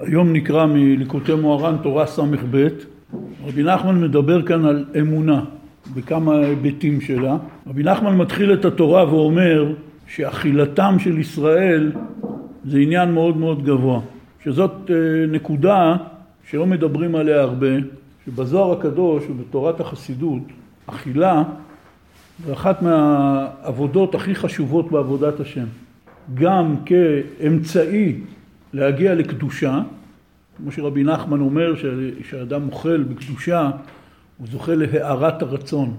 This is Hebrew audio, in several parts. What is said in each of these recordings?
היום נקרא מליקוטי מוהר"ן תורה ס"ב. רבי נחמן מדבר כאן על אמונה בכמה היבטים שלה. רבי נחמן מתחיל את התורה ואומר שאכילתם של ישראל זה עניין מאוד מאוד גבוה, שזאת אה, נקודה שלא מדברים עליה הרבה, שבזוהר הקדוש ובתורת החסידות אכילה זה אחת מהעבודות הכי חשובות בעבודת השם, גם כאמצעי להגיע לקדושה, כמו שרבי נחמן אומר, כשאדם אוכל בקדושה, הוא זוכה להארת הרצון.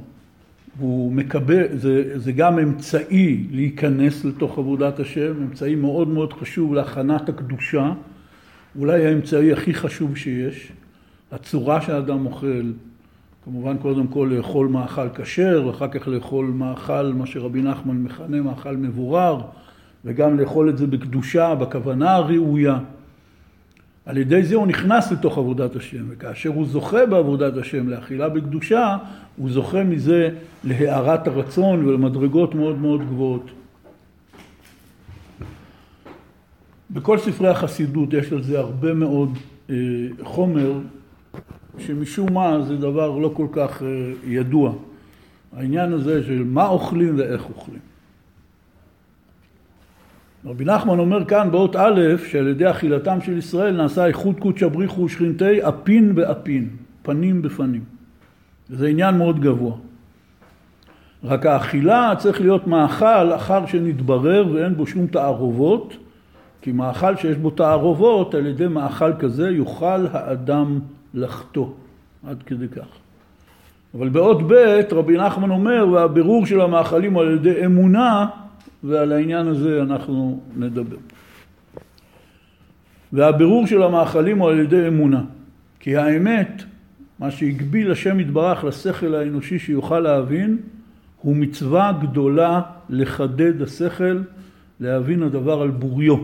הוא מקבל, זה, זה גם אמצעי להיכנס לתוך עבודת השם, אמצעי מאוד מאוד חשוב להכנת הקדושה, אולי האמצעי הכי חשוב שיש. הצורה שהאדם אוכל, כמובן קודם כל לאכול מאכל כשר, ואחר כך לאכול מאכל, מה שרבי נחמן מכנה מאכל מבורר, וגם לאכול את זה בקדושה, בכוונה הראויה. על ידי זה הוא נכנס לתוך עבודת השם, וכאשר הוא זוכה בעבודת השם לאכילה בקדושה, הוא זוכה מזה להארת הרצון ולמדרגות מאוד מאוד גבוהות. בכל ספרי החסידות יש לזה הרבה מאוד אה, חומר, שמשום מה זה דבר לא כל כך אה, ידוע. העניין הזה של מה אוכלים ואיך אוכלים. רבי נחמן אומר כאן באות א', שעל ידי אכילתם של ישראל נעשה איחוד קודשא בריחו ושכינתי אפין באפין, פנים בפנים. זה עניין מאוד גבוה. רק האכילה צריך להיות מאכל אחר שנתברר ואין בו שום תערובות, כי מאכל שיש בו תערובות, על ידי מאכל כזה יוכל האדם לחטוא. עד כדי כך. אבל באות ב' רבי נחמן אומר, והבירור של המאכלים על ידי אמונה, ועל העניין הזה אנחנו נדבר. והבירור של המאכלים הוא על ידי אמונה. כי האמת, מה שהגביל השם יתברך לשכל האנושי שיוכל להבין, הוא מצווה גדולה לחדד השכל, להבין הדבר על בוריו.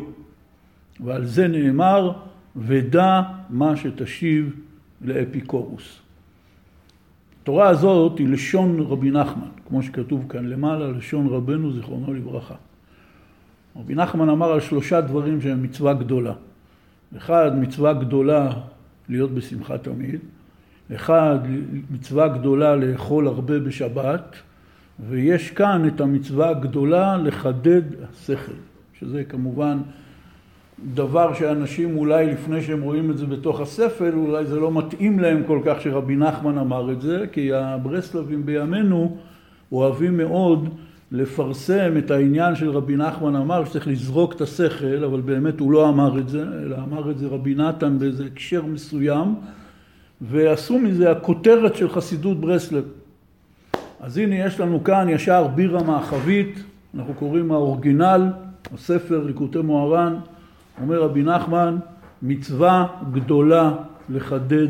ועל זה נאמר, ודע מה שתשיב לאפיקורוס. התורה הזאת היא לשון רבי נחמן, כמו שכתוב כאן למעלה, לשון רבנו זיכרונו לברכה. רבי נחמן אמר על שלושה דברים שהם מצווה גדולה. אחד, מצווה גדולה להיות בשמחה תמיד. אחד, מצווה גדולה לאכול הרבה בשבת. ויש כאן את המצווה הגדולה לחדד השכל, שזה כמובן דבר שאנשים אולי לפני שהם רואים את זה בתוך הספר, אולי זה לא מתאים להם כל כך שרבי נחמן אמר את זה, כי הברסלבים בימינו אוהבים מאוד לפרסם את העניין של רבי נחמן אמר שצריך לזרוק את השכל, אבל באמת הוא לא אמר את זה, אלא אמר את זה רבי נתן באיזה הקשר מסוים, ועשו מזה הכותרת של חסידות ברסלב. אז הנה יש לנו כאן ישר בירה מאחבית, אנחנו קוראים האורגינל, הספר ליקוטי מוהר"ן, אומר רבי נחמן, מצווה גדולה לחדד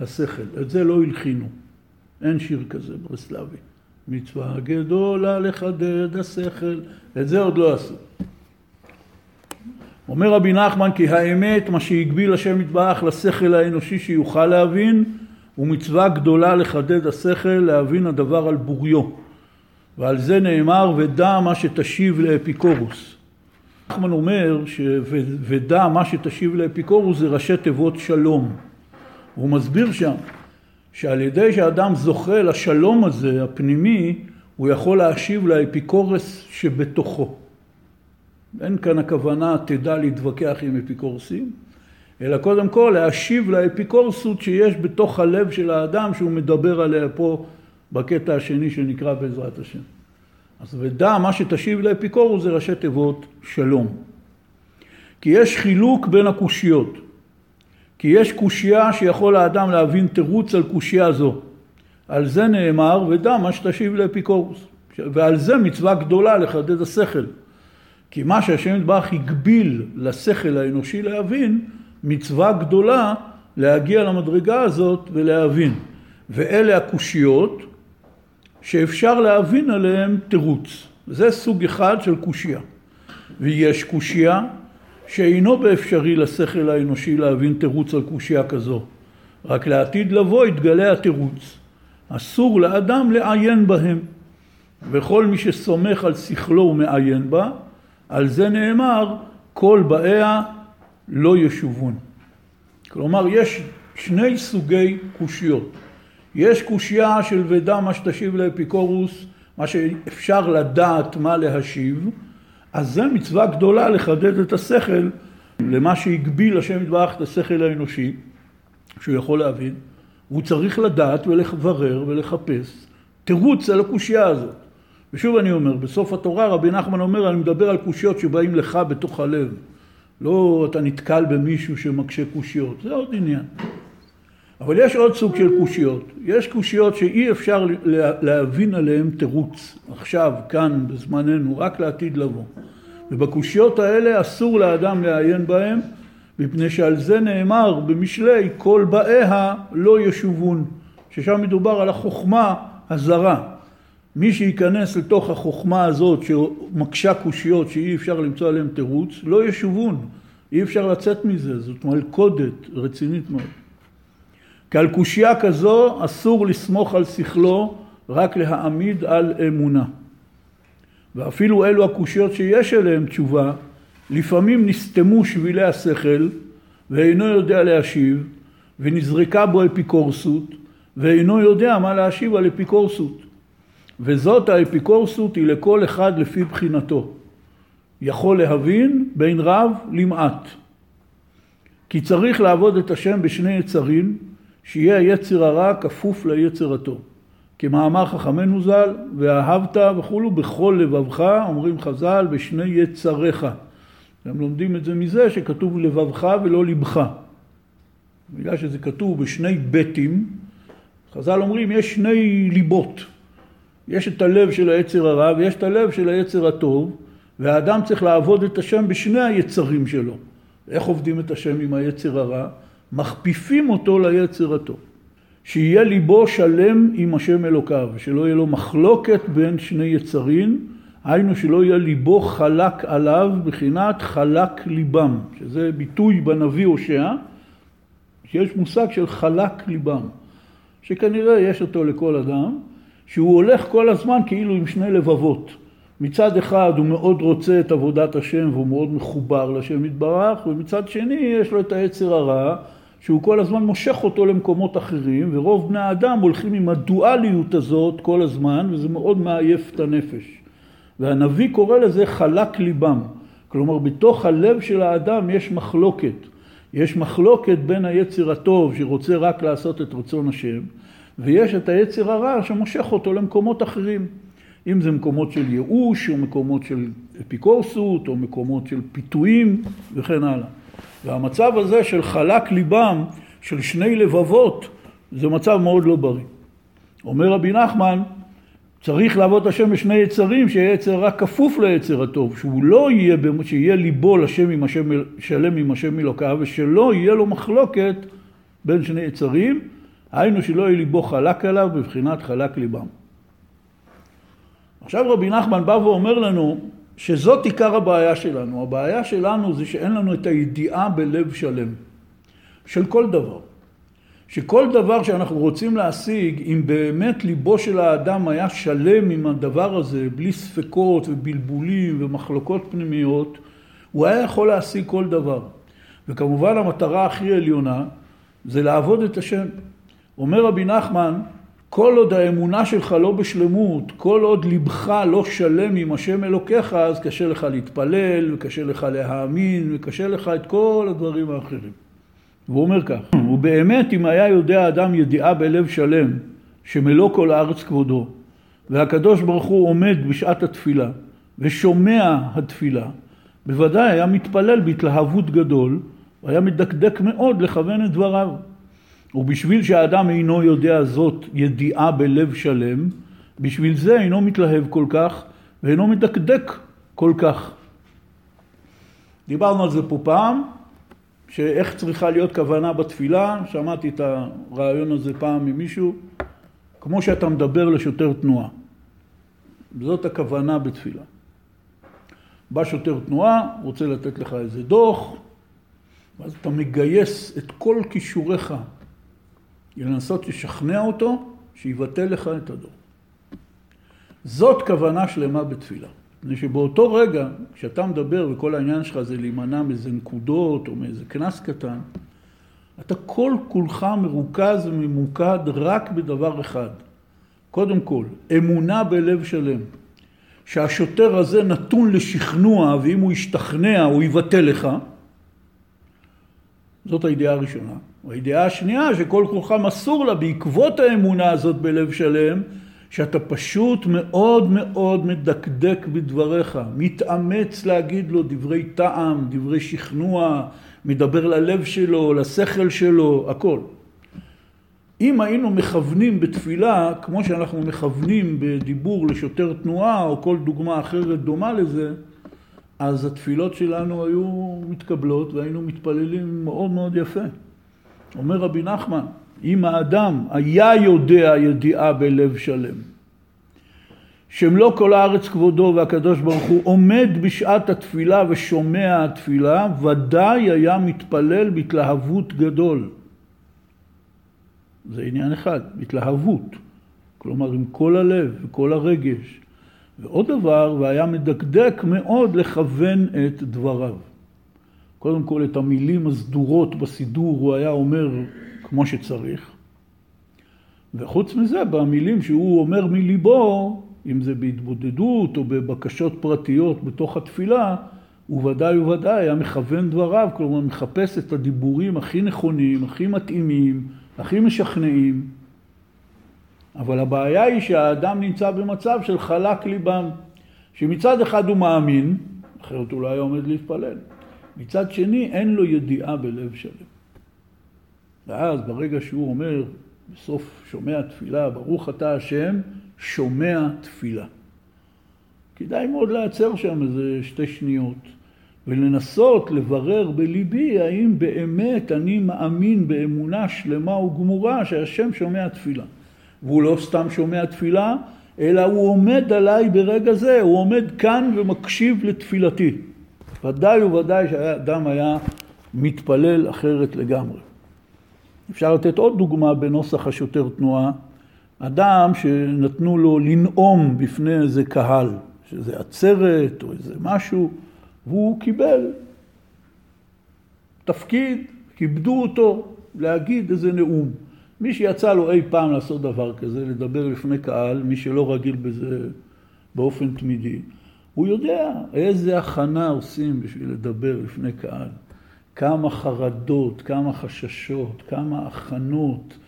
השכל. את זה לא הלחינו. אין שיר כזה ברסלבי. מצווה גדולה לחדד השכל. את זה עוד לא עשו. אומר רבי נחמן כי האמת, מה שהגביל השם יתברך לשכל האנושי שיוכל להבין, הוא מצווה גדולה לחדד השכל, להבין הדבר על בוריו. ועל זה נאמר ודע מה שתשיב לאפיקורוס. נחמן אומר שוודע מה שתשיב לאפיקורוס זה ראשי תיבות שלום. הוא מסביר שם שעל ידי שאדם זוכה לשלום הזה הפנימי הוא יכול להשיב לאפיקורס שבתוכו. אין כאן הכוונה תדע להתווכח עם אפיקורסים, אלא קודם כל להשיב לאפיקורסות שיש בתוך הלב של האדם שהוא מדבר עליה פה בקטע השני שנקרא בעזרת השם. אז ודע מה שתשיב לאפיקורוס זה ראשי תיבות שלום. כי יש חילוק בין הקושיות. כי יש קושייה שיכול האדם להבין תירוץ על קושייה זו. על זה נאמר ודע מה שתשיב לאפיקורוס. ועל זה מצווה גדולה לחדד השכל. כי מה שהשם יתברך הגביל לשכל האנושי להבין, מצווה גדולה להגיע למדרגה הזאת ולהבין. ואלה הקושיות שאפשר להבין עליהם תירוץ. זה סוג אחד של קושייה. ויש קושייה שאינו באפשרי לשכל האנושי להבין תירוץ על קושייה כזו. רק לעתיד לבוא יתגלה התירוץ. אסור לאדם לעיין בהם. וכל מי שסומך על שכלו ומעיין בה, על זה נאמר כל באיה לא ישובון. כלומר, יש שני סוגי קושיות. יש קושייה של ודע מה שתשיב לאפיקורוס, מה שאפשר לדעת מה להשיב, אז זה מצווה גדולה לחדד את השכל למה שהגביל השם יתברך את השכל האנושי, שהוא יכול להבין, והוא צריך לדעת ולברר ולחפש תירוץ על הקושייה הזאת. ושוב אני אומר, בסוף התורה רבי נחמן אומר, אני מדבר על קושיות שבאים לך בתוך הלב. לא אתה נתקל במישהו שמקשה קושיות, זה עוד עניין. אבל יש עוד סוג של קושיות. יש קושיות שאי אפשר להבין עליהן תירוץ, עכשיו, כאן, בזמננו, רק לעתיד לבוא. ובקושיות האלה אסור לאדם לעיין בהם, מפני שעל זה נאמר במשלי, כל באיה לא ישובון, ששם מדובר על החוכמה הזרה. מי שייכנס לתוך החוכמה הזאת שמקשה קושיות שאי אפשר למצוא עליהן תירוץ, לא ישובון, אי אפשר לצאת מזה, זאת מלכודת רצינית מאוד. כי על קושייה כזו אסור לסמוך על שכלו, רק להעמיד על אמונה. ואפילו אלו הקושיות שיש אליהם תשובה, לפעמים נסתמו שבילי השכל, ואינו יודע להשיב, ונזרקה בו אפיקורסות, ואינו יודע מה להשיב על אפיקורסות. וזאת האפיקורסות היא לכל אחד לפי בחינתו. יכול להבין בין רב למעט. כי צריך לעבוד את השם בשני יצרים, שיהיה היצר הרע כפוף ליצר הטוב. כמאמר חכמינו ז"ל, ואהבת וכולו בכל לבבך, אומרים חז"ל, בשני יצריך. הם לומדים את זה מזה שכתוב לבבך ולא לבך. בגלל שזה כתוב בשני בתים, חז"ל אומרים יש שני ליבות. יש את הלב של היצר הרע ויש את הלב של היצר הטוב, והאדם צריך לעבוד את השם בשני היצרים שלו. איך עובדים את השם עם היצר הרע? מכפיפים אותו ליצר הטוב. שיהיה ליבו שלם עם השם אלוקיו, שלא יהיה לו מחלוקת בין שני יצרים, היינו שלא יהיה ליבו חלק עליו, בחינת חלק ליבם, שזה ביטוי בנביא הושע, שיש מושג של חלק ליבם, שכנראה יש אותו לכל אדם, שהוא הולך כל הזמן כאילו עם שני לבבות. מצד אחד הוא מאוד רוצה את עבודת השם והוא מאוד מחובר לשם יתברך, ומצד שני יש לו את היצר הרע שהוא כל הזמן מושך אותו למקומות אחרים, ורוב בני האדם הולכים עם הדואליות הזאת כל הזמן, וזה מאוד מעייף את הנפש. והנביא קורא לזה חלק ליבם. כלומר, בתוך הלב של האדם יש מחלוקת. יש מחלוקת בין היצר הטוב שרוצה רק לעשות את רצון השם, ויש את היצר הרע שמושך אותו למקומות אחרים. אם זה מקומות של ייאוש, או מקומות של אפיקורסות, או מקומות של פיתויים, וכן הלאה. והמצב הזה של חלק ליבם, של שני לבבות, זה מצב מאוד לא בריא. אומר רבי נחמן, צריך לעבוד השם בשני יצרים, שיהיה יצר רק כפוף ליצר הטוב, שהוא לא יהיה, שיהיה ליבו לשם עם השם, שלם עם השם אלוקיו, ושלא יהיה לו מחלוקת בין שני יצרים, היינו שלא יהיה ליבו חלק עליו בבחינת חלק ליבם. עכשיו רבי נחמן בא ואומר לנו שזאת עיקר הבעיה שלנו. הבעיה שלנו זה שאין לנו את הידיעה בלב שלם של כל דבר. שכל דבר שאנחנו רוצים להשיג, אם באמת ליבו של האדם היה שלם עם הדבר הזה, בלי ספקות ובלבולים ומחלוקות פנימיות, הוא היה יכול להשיג כל דבר. וכמובן המטרה הכי עליונה זה לעבוד את השם. אומר רבי נחמן, כל עוד האמונה שלך לא בשלמות, כל עוד ליבך לא שלם עם השם אלוקיך, אז קשה לך להתפלל, וקשה לך להאמין, וקשה לך את כל הדברים האחרים. והוא אומר כך, ובאמת אם היה יודע אדם ידיעה בלב שלם, שמלוא כל הארץ כבודו, והקדוש ברוך הוא עומד בשעת התפילה, ושומע התפילה, בוודאי היה מתפלל בהתלהבות גדול, והיה מדקדק מאוד לכוון את דבריו. ובשביל שהאדם אינו יודע זאת ידיעה בלב שלם, בשביל זה אינו מתלהב כל כך ואינו מדקדק כל כך. דיברנו על זה פה פעם, שאיך צריכה להיות כוונה בתפילה, שמעתי את הרעיון הזה פעם ממישהו, כמו שאתה מדבר לשוטר תנועה. זאת הכוונה בתפילה. בא שוטר תנועה, רוצה לתת לך איזה דוח, ואז אתה מגייס את כל כישוריך לנסות לשכנע אותו שיבטל לך את הדור. זאת כוונה שלמה בתפילה. מפני שבאותו רגע, כשאתה מדבר וכל העניין שלך זה להימנע מאיזה נקודות או מאיזה קנס קטן, אתה כל כולך מרוכז וממוקד רק בדבר אחד. קודם כל, אמונה בלב שלם. שהשוטר הזה נתון לשכנוע, ואם הוא ישתכנע הוא יבטל לך. זאת הידיעה הראשונה. הידיעה השנייה שכל כולך מסור לה בעקבות האמונה הזאת בלב שלם, שאתה פשוט מאוד מאוד מדקדק בדבריך, מתאמץ להגיד לו דברי טעם, דברי שכנוע, מדבר ללב שלו, לשכל שלו, הכל. אם היינו מכוונים בתפילה, כמו שאנחנו מכוונים בדיבור לשוטר תנועה או כל דוגמה אחרת דומה לזה, אז התפילות שלנו היו מתקבלות והיינו מתפללים מאוד מאוד יפה. אומר רבי נחמן, אם האדם היה יודע ידיעה בלב שלם, שמלוא כל הארץ כבודו והקדוש ברוך הוא עומד בשעת התפילה ושומע התפילה, ודאי היה מתפלל בהתלהבות גדול. זה עניין אחד, התלהבות. כלומר, עם כל הלב וכל הרגש. ועוד דבר, והיה מדקדק מאוד לכוון את דבריו. קודם כל, את המילים הסדורות בסידור הוא היה אומר כמו שצריך. וחוץ מזה, במילים שהוא אומר מליבו, אם זה בהתבודדות או בבקשות פרטיות בתוך התפילה, הוא ודאי וודאי היה מכוון דבריו, כלומר מחפש את הדיבורים הכי נכונים, הכי מתאימים, הכי משכנעים. אבל הבעיה היא שהאדם נמצא במצב של חלק ליבם, שמצד אחד הוא מאמין, אחרת הוא לא היה עומד להתפלל. מצד שני אין לו ידיעה בלב שלם. ואז ברגע שהוא אומר, בסוף שומע תפילה, ברוך אתה השם, שומע תפילה. כדאי מאוד לעצר שם איזה שתי שניות ולנסות לברר בליבי האם באמת אני מאמין באמונה שלמה וגמורה שהשם שומע תפילה. והוא לא סתם שומע תפילה, אלא הוא עומד עליי ברגע זה, הוא עומד כאן ומקשיב לתפילתי. ודאי וודאי שהאדם היה מתפלל אחרת לגמרי. אפשר לתת עוד דוגמה בנוסח השוטר תנועה, אדם שנתנו לו לנאום בפני איזה קהל, שזה עצרת או איזה משהו, והוא קיבל תפקיד, כיבדו אותו להגיד איזה נאום. מי שיצא לו אי פעם לעשות דבר כזה, לדבר לפני קהל, מי שלא רגיל בזה באופן תמידי, הוא יודע איזה הכנה עושים בשביל לדבר לפני קהל. כמה חרדות, כמה חששות, כמה הכנות.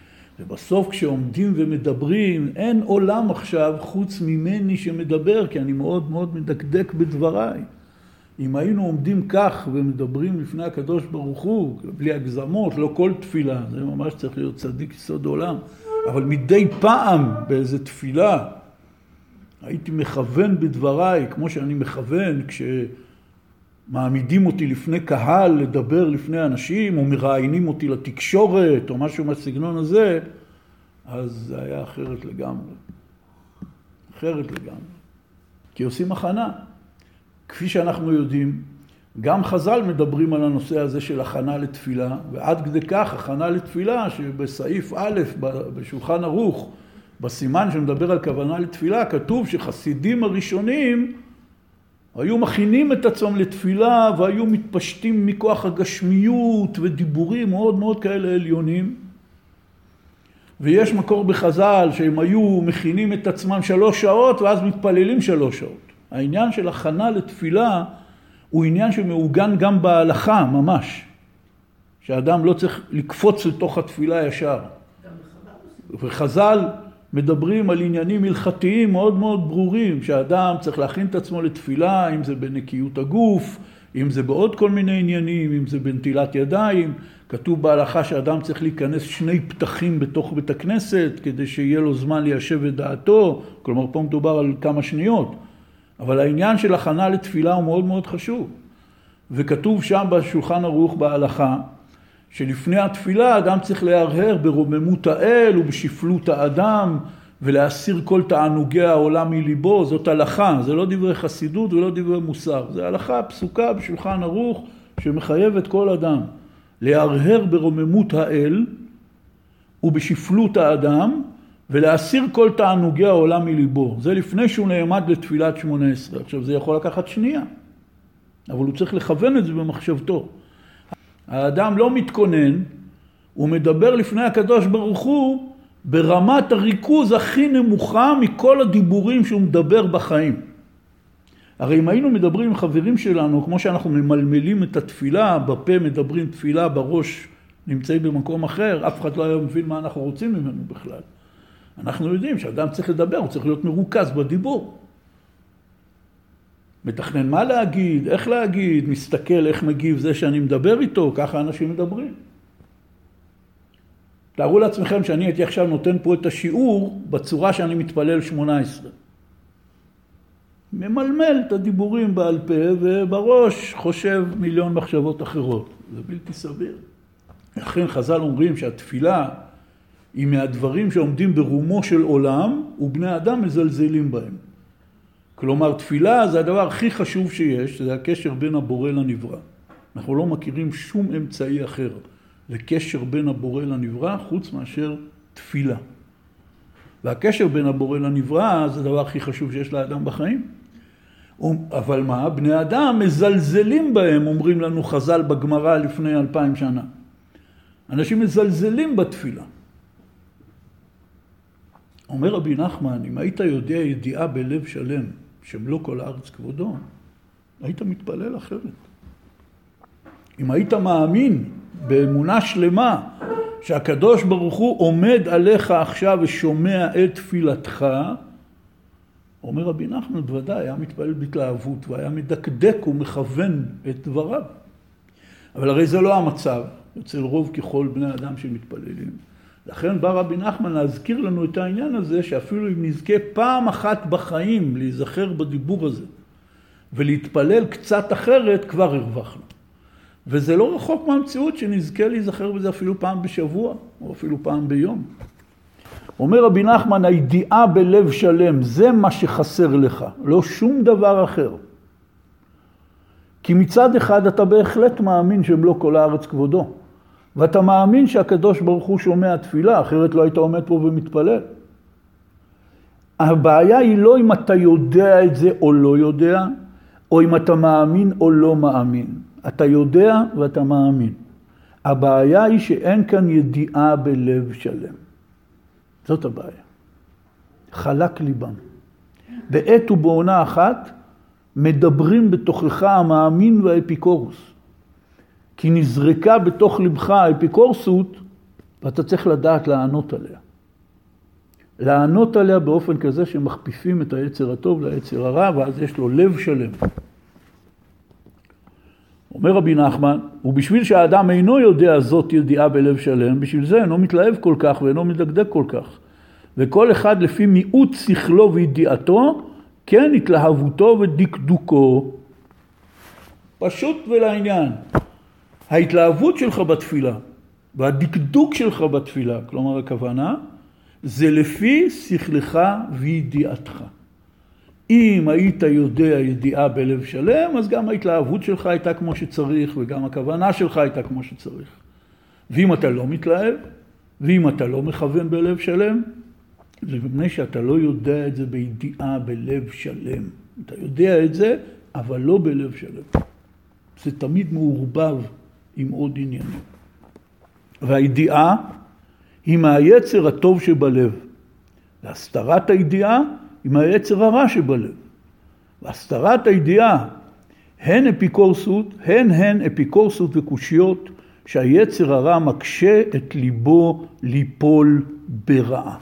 ובסוף כשעומדים ומדברים, אין עולם עכשיו חוץ ממני שמדבר, כי אני מאוד מאוד מדקדק בדבריי. אם היינו עומדים כך ומדברים לפני הקדוש ברוך הוא, בלי הגזמות, לא כל תפילה, זה ממש צריך להיות צדיק יסוד עולם, אבל מדי פעם באיזה תפילה הייתי מכוון בדבריי, כמו שאני מכוון כשמעמידים אותי לפני קהל לדבר לפני אנשים, או מראיינים אותי לתקשורת, או משהו מהסגנון הזה, אז זה היה אחרת לגמרי. אחרת לגמרי. כי עושים הכנה. כפי שאנחנו יודעים, גם חז"ל מדברים על הנושא הזה של הכנה לתפילה, ועד כדי כך הכנה לתפילה שבסעיף א' בשולחן ערוך, בסימן שמדבר על כוונה לתפילה, כתוב שחסידים הראשונים היו מכינים את עצמם לתפילה והיו מתפשטים מכוח הגשמיות ודיבורים מאוד מאוד כאלה עליונים. ויש מקור בחז"ל שהם היו מכינים את עצמם שלוש שעות ואז מתפללים שלוש שעות. העניין של הכנה לתפילה הוא עניין שמעוגן גם בהלכה ממש, שאדם לא צריך לקפוץ לתוך התפילה ישר. וחז"ל מדברים על עניינים הלכתיים מאוד מאוד ברורים, שאדם צריך להכין את עצמו לתפילה, אם זה בנקיות הגוף, אם זה בעוד כל מיני עניינים, אם זה בנטילת ידיים. כתוב בהלכה שאדם צריך להיכנס שני פתחים בתוך בית הכנסת כדי שיהיה לו זמן ליישב את דעתו, כלומר פה מדובר על כמה שניות. אבל העניין של הכנה לתפילה הוא מאוד מאוד חשוב. וכתוב שם בשולחן ערוך בהלכה, שלפני התפילה אדם צריך להרהר ברוממות האל ובשפלות האדם ולהסיר כל תענוגי העולם מליבו, זאת הלכה, זה לא דברי חסידות ולא דברי מוסר, זה הלכה פסוקה בשולחן ערוך שמחייבת כל אדם להרהר ברוממות האל ובשפלות האדם ולהסיר כל תענוגי העולם מליבו. זה לפני שהוא נעמד לתפילת שמונה עשרה. עכשיו זה יכול לקחת שנייה, אבל הוא צריך לכוון את זה במחשבתו. האדם לא מתכונן הוא מדבר לפני הקדוש ברוך הוא ברמת הריכוז הכי נמוכה מכל הדיבורים שהוא מדבר בחיים. הרי אם היינו מדברים עם חברים שלנו, כמו שאנחנו ממלמלים את התפילה, בפה מדברים תפילה, בראש נמצאים במקום אחר, אף אחד לא היה מבין מה אנחנו רוצים ממנו בכלל. אנחנו יודעים שאדם צריך לדבר, הוא צריך להיות מרוכז בדיבור. מתכנן מה להגיד, איך להגיד, מסתכל איך מגיב זה שאני מדבר איתו, ככה אנשים מדברים. תארו לעצמכם שאני הייתי עכשיו נותן פה את השיעור בצורה שאני מתפלל שמונה עשרה. ממלמל את הדיבורים בעל פה ובראש חושב מיליון מחשבות אחרות. זה בלתי סביר. לכן חז"ל אומרים שהתפילה היא מהדברים שעומדים ברומו של עולם ובני אדם מזלזלים בהם. כלומר תפילה זה הדבר הכי חשוב שיש, זה הקשר בין הבורא לנברא. אנחנו לא מכירים שום אמצעי אחר לקשר בין הבורא לנברא חוץ מאשר תפילה. והקשר בין הבורא לנברא זה הדבר הכי חשוב שיש לאדם בחיים. אבל מה? בני אדם מזלזלים בהם, אומרים לנו חז"ל בגמרא לפני אלפיים שנה. אנשים מזלזלים בתפילה. אומר רבי נחמן, אם היית יודע ידיעה בלב שלם, שמלוא כל הארץ כבודו, היית מתפלל אחרת. אם היית מאמין באמונה שלמה שהקדוש ברוך הוא עומד עליך עכשיו ושומע את תפילתך, אומר רבי נחמן, בוודאי, היה מתפלל בהתלהבות והיה מדקדק ומכוון את דבריו. אבל הרי זה לא המצב אצל רוב ככל בני אדם שמתפללים. לכן בא רבי נחמן להזכיר לנו את העניין הזה, שאפילו אם נזכה פעם אחת בחיים להיזכר בדיבור הזה ולהתפלל קצת אחרת, כבר הרווחנו. וזה לא רחוק מהמציאות שנזכה להיזכר בזה אפילו פעם בשבוע, או אפילו פעם ביום. אומר רבי נחמן, הידיעה בלב שלם, זה מה שחסר לך, לא שום דבר אחר. כי מצד אחד אתה בהחלט מאמין שמלוא כל הארץ כבודו, ואתה מאמין שהקדוש ברוך הוא שומע תפילה, אחרת לא היית עומד פה ומתפלל. הבעיה היא לא אם אתה יודע את זה או לא יודע, או אם אתה מאמין או לא מאמין. אתה יודע ואתה מאמין. הבעיה היא שאין כאן ידיעה בלב שלם. זאת הבעיה. חלק ליבם. בעת ובעונה אחת מדברים בתוכך המאמין והאפיקורוס. כי נזרקה בתוך לבך האפיקורסות, ואתה צריך לדעת לענות עליה. לענות עליה באופן כזה שמכפיפים את היצר הטוב ליצר הרע, ואז יש לו לב שלם. אומר רבי נחמן, ובשביל שהאדם אינו יודע זאת ידיעה בלב שלם, בשביל זה אינו מתלהב כל כך ואינו מדקדק כל כך. וכל אחד לפי מיעוט שכלו וידיעתו, כן התלהבותו ודקדוקו. פשוט ולעניין. ההתלהבות שלך בתפילה והדקדוק שלך בתפילה, כלומר הכוונה, זה לפי שכלך וידיעתך. אם היית יודע ידיעה בלב שלם, אז גם ההתלהבות שלך הייתה כמו שצריך, וגם הכוונה שלך הייתה כמו שצריך. ואם אתה לא מתלהב, ואם אתה לא מכוון בלב שלם, זה מפני שאתה לא יודע את זה בידיעה בלב שלם. אתה יודע את זה, אבל לא בלב שלם. זה תמיד מעורבב עם עוד עניינים. והידיעה היא מהיצר הטוב שבלב. והסתרת הידיעה עם היצר הרע שבלב. והסתרת הידיעה, הן אפיקורסות, הן הן אפיקורסות וקושיות, שהיצר הרע מקשה את ליבו ליפול ברעה.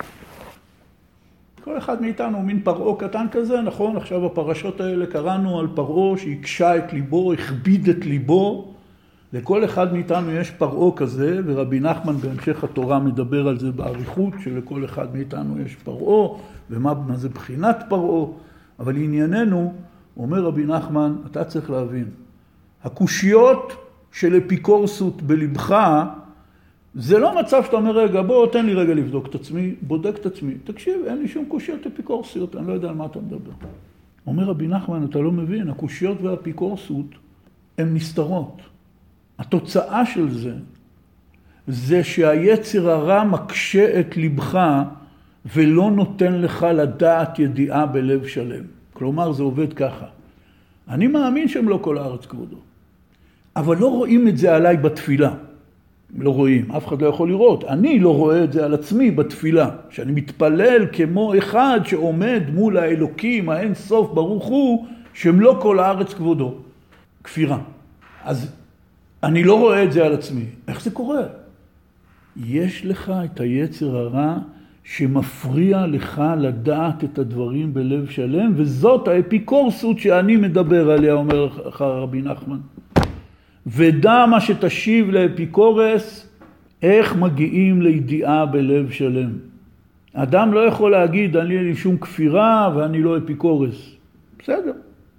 כל אחד מאיתנו הוא מין פרעה קטן כזה, נכון? עכשיו בפרשות האלה קראנו על פרעה שהקשה את ליבו, הכביד את ליבו. לכל אחד מאיתנו יש פרעה כזה, ורבי נחמן בהמשך התורה מדבר על זה באריכות, שלכל אחד מאיתנו יש פרעה, ומה זה בחינת פרעה, אבל ענייננו, אומר רבי נחמן, אתה צריך להבין, הקושיות של אפיקורסות בלבך, זה לא מצב שאתה אומר, רגע, בוא, תן לי רגע לבדוק את עצמי, בודק את עצמי. תקשיב, אין לי שום קושיות אפיקורסיות, אני לא יודע על מה אתה מדבר. אומר רבי נחמן, אתה לא מבין, הקושיות והאפיקורסות הן נסתרות. התוצאה של זה, זה שהיצר הרע מקשה את לבך ולא נותן לך לדעת ידיעה בלב שלם. כלומר, זה עובד ככה. אני מאמין שהם לא כל הארץ כבודו, אבל לא רואים את זה עליי בתפילה. לא רואים, אף אחד לא יכול לראות. אני לא רואה את זה על עצמי בתפילה, שאני מתפלל כמו אחד שעומד מול האלוקים, האין סוף ברוך הוא, שמלוא כל הארץ כבודו. כפירה. אז אני לא רואה את זה על עצמי. איך זה קורה? יש לך את היצר הרע שמפריע לך לדעת את הדברים בלב שלם, וזאת האפיקורסות שאני מדבר עליה, אומר לך רבי נחמן. ודע מה שתשיב לאפיקורס, איך מגיעים לידיעה בלב שלם. אדם לא יכול להגיד, אני אין לי שום כפירה ואני לא אפיקורס. בסדר,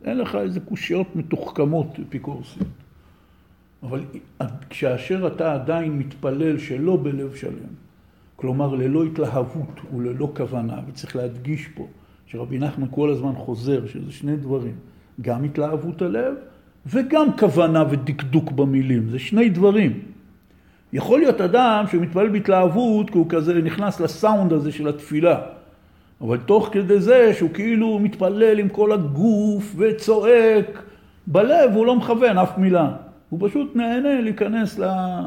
אין לך איזה קושיות מתוחכמות אפיקורסיות. אבל כאשר אתה עדיין מתפלל שלא בלב שלם, כלומר ללא התלהבות וללא כוונה, וצריך להדגיש פה שרבי נחמן כל הזמן חוזר שזה שני דברים, גם התלהבות הלב וגם כוונה ודקדוק במילים, זה שני דברים. יכול להיות אדם שמתפלל בהתלהבות כי הוא כזה נכנס לסאונד הזה של התפילה, אבל תוך כדי זה שהוא כאילו מתפלל עם כל הגוף וצועק, בלב הוא לא מכוון אף מילה, הוא פשוט נהנה להיכנס לה...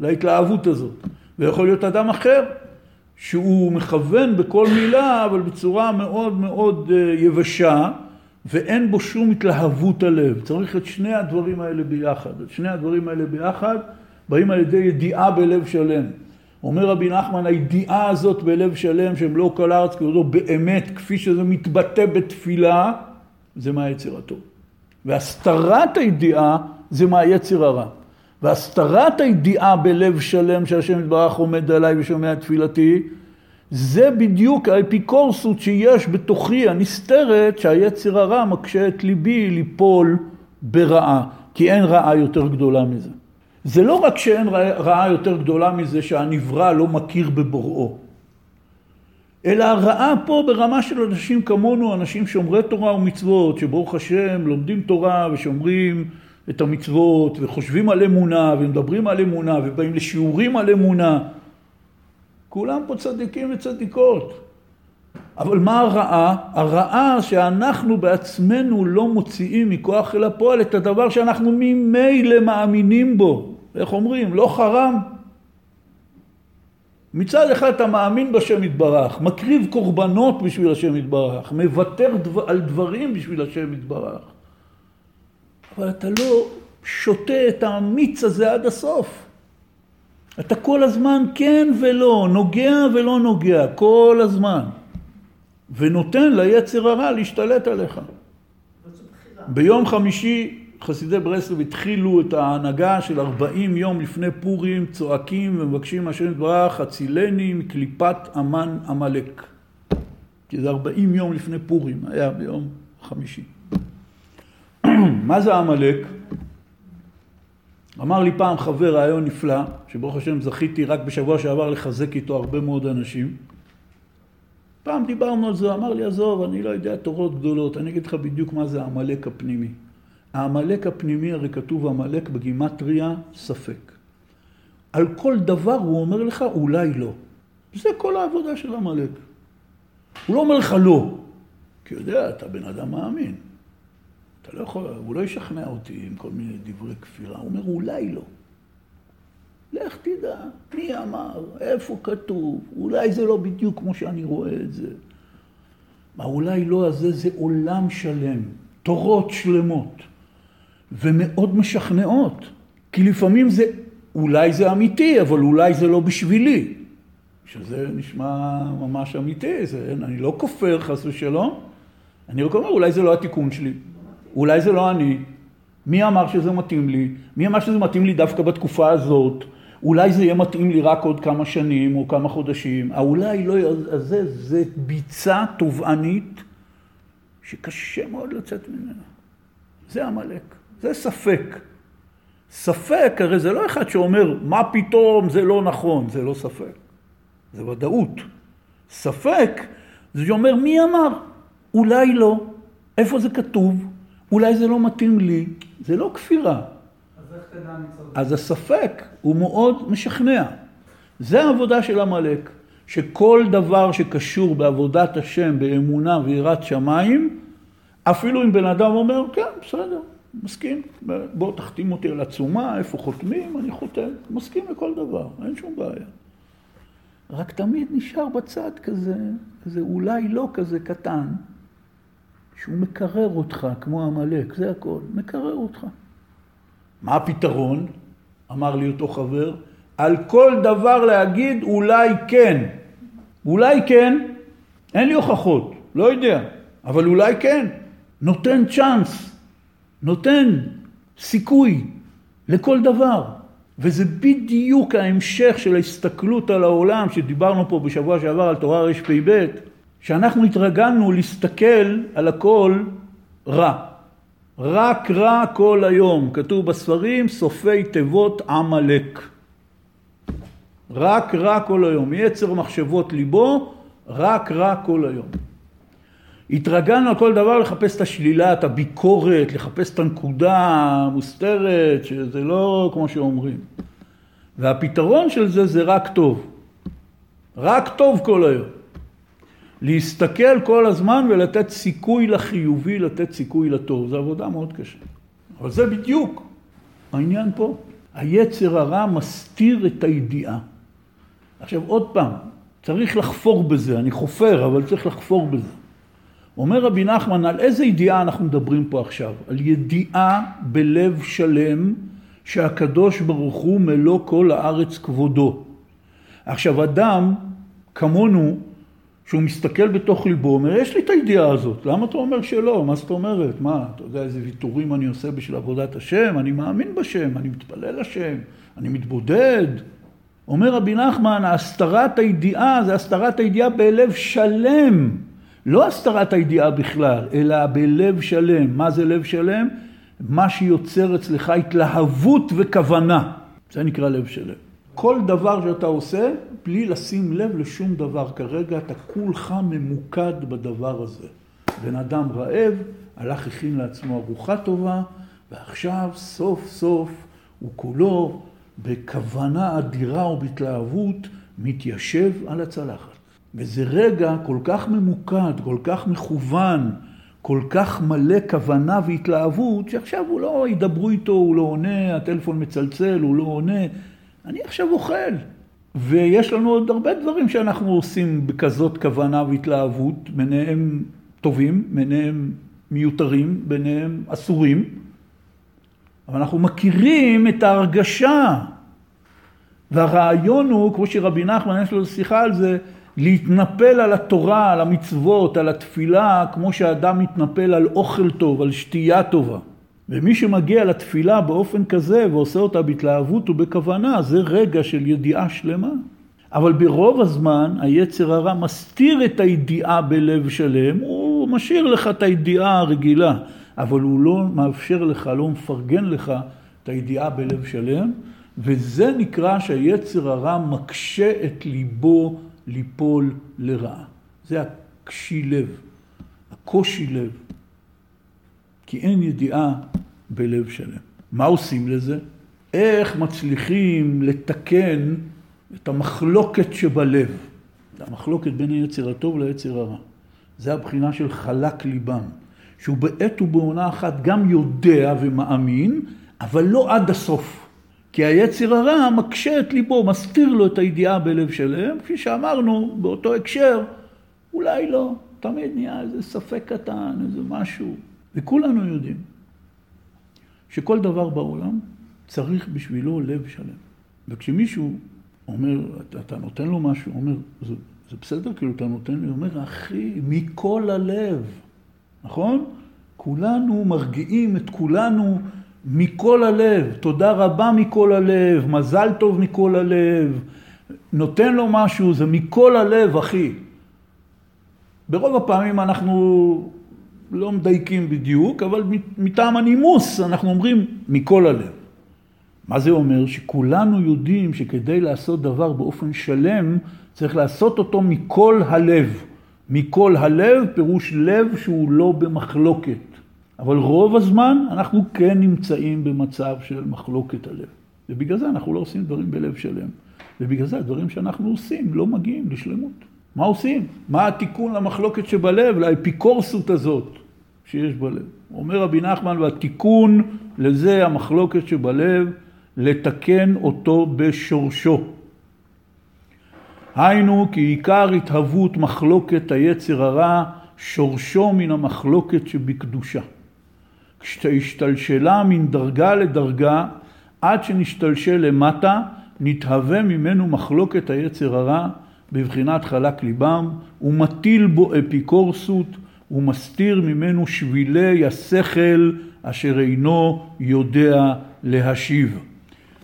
להתלהבות הזאת. ויכול להיות אדם אחר שהוא מכוון בכל מילה אבל בצורה מאוד מאוד אה, יבשה ואין בו שום התלהבות הלב. צריך את שני הדברים האלה ביחד. את שני הדברים האלה ביחד באים על ידי ידיעה בלב שלם. אומר רבי נחמן, הידיעה הזאת בלב שלם שהם לא כל הארץ כבודו באמת כפי שזה מתבטא בתפילה, זה מהיצר הטוב. והסתרת הידיעה זה מהיצר הרע. והסתרת הידיעה בלב שלם שהשם יתברך עומד עליי ושומע תפילתי, זה בדיוק האפיקורסות שיש בתוכי הנסתרת שהיצר הרע מקשה את ליבי ליפול ברעה, כי אין רעה יותר גדולה מזה. זה לא רק שאין רעה יותר גדולה מזה שהנברא לא מכיר בבוראו, אלא הרעה פה ברמה של אנשים כמונו, אנשים שומרי תורה ומצוות, שברוך השם לומדים תורה ושומרים את המצוות וחושבים על אמונה ומדברים על אמונה ובאים לשיעורים על אמונה. כולם פה צדיקים וצדיקות. אבל מה הרעה? הרעה שאנחנו בעצמנו לא מוציאים מכוח אל הפועל את הדבר שאנחנו ממילא מאמינים בו. איך אומרים? לא חרם. מצד אחד אתה מאמין בשם יתברך, מקריב קורבנות בשביל השם יתברך, מוותר דבר, על דברים בשביל השם יתברך. אבל אתה לא שותה את המיץ הזה עד הסוף. אתה כל הזמן כן ולא, נוגע ולא נוגע, כל הזמן. ונותן ליצר הרע להשתלט עליך. ביום חמישי חסידי ברסלב התחילו את ההנהגה של 40 יום לפני פורים, צועקים ומבקשים מהשם יתברך, הצילני מקליפת אמן עמלק. כי זה 40 יום לפני פורים, היה ביום חמישי. מה זה עמלק? אמר לי פעם חבר רעיון נפלא, שברוך השם זכיתי רק בשבוע שעבר לחזק איתו הרבה מאוד אנשים. פעם דיברנו על זה, אמר לי, עזוב, אני לא יודע תורות גדולות, אני אגיד לך בדיוק מה זה העמלק הפנימי. העמלק הפנימי, הרי כתוב עמלק בגימטריה, ספק. על כל דבר הוא אומר לך, אולי לא. זה כל העבודה של עמלק. הוא לא אומר לך לא, כי יודע, אתה בן אדם מאמין. אתה לא יכול, הוא לא ישכנע אותי עם כל מיני דברי כפירה, הוא אומר אולי לא. לך תדע, מי אמר, איפה כתוב, אולי זה לא בדיוק כמו שאני רואה את זה. מה אולי לא הזה זה עולם שלם, תורות שלמות, ומאוד משכנעות, כי לפעמים זה, אולי זה אמיתי, אבל אולי זה לא בשבילי. שזה נשמע ממש אמיתי, זה, אני לא כופר חס ושלום, אני רק אומר, אולי זה לא התיקון שלי. אולי זה לא אני. מי אמר שזה מתאים לי? מי אמר שזה מתאים לי דווקא בתקופה הזאת? אולי זה יהיה מתאים לי רק עוד כמה שנים או כמה חודשים. האולי לא, אז זה, זה ביצה תובענית שקשה מאוד לצאת ממנה. זה עמלק, זה ספק. ספק, הרי זה לא אחד שאומר, מה פתאום, זה לא נכון, זה לא ספק. זה ודאות. ספק, זה שאומר, מי אמר? אולי לא. איפה זה כתוב? אולי זה לא מתאים לי, זה לא כפירה. אז איך תדע אז הספק הוא מאוד משכנע. זה העבודה של עמלק, שכל דבר שקשור בעבודת השם, באמונה ויראת שמיים, אפילו אם בן אדם אומר, כן, בסדר, מסכים, בוא תחתים אותי על עצומה, איפה חותמים, אני חותם, מסכים לכל דבר, אין שום בעיה. רק תמיד נשאר בצד כזה, כזה אולי לא כזה קטן, שהוא מקרר אותך כמו עמלק, זה הכל, מקרר אותך. מה הפתרון? אמר לי אותו חבר, על כל דבר להגיד אולי כן. אולי כן, אין לי הוכחות, לא יודע, אבל אולי כן. נותן צ'אנס, נותן סיכוי לכל דבר. וזה בדיוק ההמשך של ההסתכלות על העולם שדיברנו פה בשבוע שעבר על תורה רפ"ב, שאנחנו התרגלנו להסתכל על הכל רע. רק רע כל היום, כתוב בספרים, סופי תיבות עמלק. רק רע כל היום, יצר מחשבות ליבו, רק רע כל היום. התרגלנו על כל דבר לחפש את השלילה, את הביקורת, לחפש את הנקודה המוסתרת, שזה לא כמו שאומרים. והפתרון של זה זה רק טוב. רק טוב כל היום. להסתכל כל הזמן ולתת סיכוי לחיובי, לתת סיכוי לטוב. זו עבודה מאוד קשה. אבל זה בדיוק העניין פה. היצר הרע מסתיר את הידיעה. עכשיו עוד פעם, צריך לחפור בזה, אני חופר, אבל צריך לחפור בזה. אומר רבי נחמן, על איזה ידיעה אנחנו מדברים פה עכשיו? על ידיעה בלב שלם שהקדוש ברוך הוא מלוא כל הארץ כבודו. עכשיו אדם כמונו, שהוא מסתכל בתוך ליבו, אומר, יש לי את הידיעה הזאת, למה אתה אומר שלא? מה זאת אומרת? מה, אתה יודע איזה ויתורים אני עושה בשביל עבודת השם? אני מאמין בשם, אני מתפלל לשם, אני מתבודד. אומר רבי נחמן, הסתרת הידיעה זה הסתרת הידיעה בלב שלם. לא הסתרת הידיעה בכלל, אלא בלב שלם. מה זה לב שלם? מה שיוצר אצלך התלהבות וכוונה. זה נקרא לב שלם. כל דבר שאתה עושה, בלי לשים לב לשום דבר כרגע, אתה כולך ממוקד בדבר הזה. בן אדם רעב, הלך הכין לעצמו ארוחה טובה, ועכשיו סוף סוף הוא כולו בכוונה אדירה ובהתלהבות מתיישב על הצלחת. וזה רגע כל כך ממוקד, כל כך מכוון, כל כך מלא כוונה והתלהבות, שעכשיו הוא לא, ידברו איתו, הוא לא עונה, הטלפון מצלצל, הוא לא עונה. אני עכשיו אוכל. ויש לנו עוד הרבה דברים שאנחנו עושים בכזאת כוונה והתלהבות, ביניהם טובים, ביניהם מיותרים, ביניהם אסורים. אבל אנחנו מכירים את ההרגשה. והרעיון הוא, כמו שרבי נחמן, יש לו שיחה על זה, להתנפל על התורה, על המצוות, על התפילה, כמו שאדם מתנפל על אוכל טוב, על שתייה טובה. ומי שמגיע לתפילה באופן כזה ועושה אותה בהתלהבות ובכוונה, זה רגע של ידיעה שלמה. אבל ברוב הזמן היצר הרע מסתיר את הידיעה בלב שלם, הוא משאיר לך את הידיעה הרגילה, אבל הוא לא מאפשר לך, לא מפרגן לך את הידיעה בלב שלם, וזה נקרא שהיצר הרע מקשה את ליבו ליפול לרעה. זה הקשי לב, הקושי לב, כי אין ידיעה בלב שלם. מה עושים לזה? איך מצליחים לתקן את המחלוקת שבלב, המחלוקת בין היצר הטוב ליצר הרע. זה הבחינה של חלק ליבם, שהוא בעת ובעונה אחת גם יודע ומאמין, אבל לא עד הסוף. כי היצר הרע מקשה את ליבו, מסתיר לו את הידיעה בלב שלם, כפי שאמרנו באותו הקשר, אולי לא, תמיד נהיה איזה ספק קטן, איזה משהו. וכולנו יודעים שכל דבר בעולם צריך בשבילו לב שלם. וכשמישהו אומר, אתה נותן לו משהו, הוא אומר, זה, זה בסדר, כאילו אתה נותן לי, הוא אומר, אחי, מכל הלב, נכון? כולנו מרגיעים את כולנו מכל הלב, תודה רבה מכל הלב, מזל טוב מכל הלב, נותן לו משהו, זה מכל הלב, אחי. ברוב הפעמים אנחנו לא מדייקים בדיוק, אבל מטעם הנימוס אנחנו אומרים מכל הלב. מה זה אומר? שכולנו יודעים שכדי לעשות דבר באופן שלם, צריך לעשות אותו מכל הלב. מכל הלב פירוש לב שהוא לא במחלוקת. אבל רוב הזמן אנחנו כן נמצאים במצב של מחלוקת הלב. ובגלל זה אנחנו לא עושים דברים בלב שלם. ובגלל זה הדברים שאנחנו עושים לא מגיעים לשלמות. מה עושים? מה התיקון למחלוקת שבלב, לאפיקורסות הזאת? שיש בלב. אומר רבי נחמן, והתיקון לזה המחלוקת שבלב, לתקן אותו בשורשו. היינו כי עיקר התהוות מחלוקת היצר הרע, שורשו מן המחלוקת שבקדושה. כשהשתלשלה מן דרגה לדרגה, עד שנשתלשל למטה, נתהווה ממנו מחלוקת היצר הרע בבחינת חלק ליבם, ומטיל בו אפיקורסות, ומסתיר ממנו שבילי השכל אשר אינו יודע להשיב.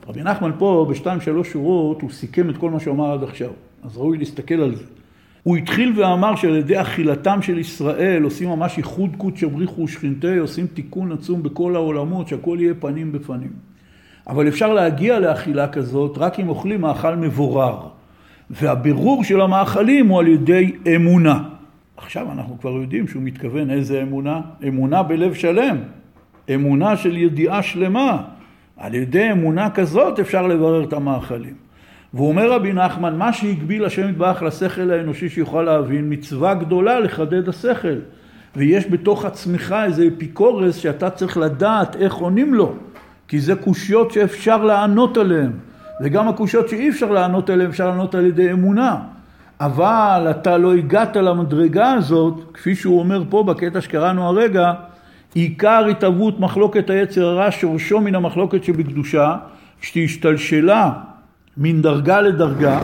רבי נחמן פה בשתיים שלוש שורות הוא סיכם את כל מה שהוא עד עכשיו, אז ראוי להסתכל על זה. הוא התחיל ואמר שעל ידי אכילתם של ישראל עושים ממש איחוד קודש בריחו ושכינתה, עושים תיקון עצום בכל העולמות, שהכל יהיה פנים בפנים. אבל אפשר להגיע לאכילה כזאת רק אם אוכלים מאכל מבורר. והבירור של המאכלים הוא על ידי אמונה. עכשיו אנחנו כבר יודעים שהוא מתכוון איזה אמונה? אמונה בלב שלם. אמונה של ידיעה שלמה. על ידי אמונה כזאת אפשר לברר את המאכלים. והוא אומר רבי נחמן, מה שהגביל השם יתברך לשכל האנושי שיוכל להבין, מצווה גדולה לחדד השכל. ויש בתוך עצמך איזה אפיקורס שאתה צריך לדעת איך עונים לו. כי זה קושיות שאפשר לענות עליהן. וגם הקושיות שאי אפשר לענות עליהן, אפשר לענות על ידי אמונה. אבל אתה לא הגעת למדרגה הזאת, כפי שהוא אומר פה בקטע שקראנו הרגע, עיקר התהוות מחלוקת היצר הרע, שורשו מן המחלוקת שבקדושה, שתשתלשלה מן דרגה לדרגה,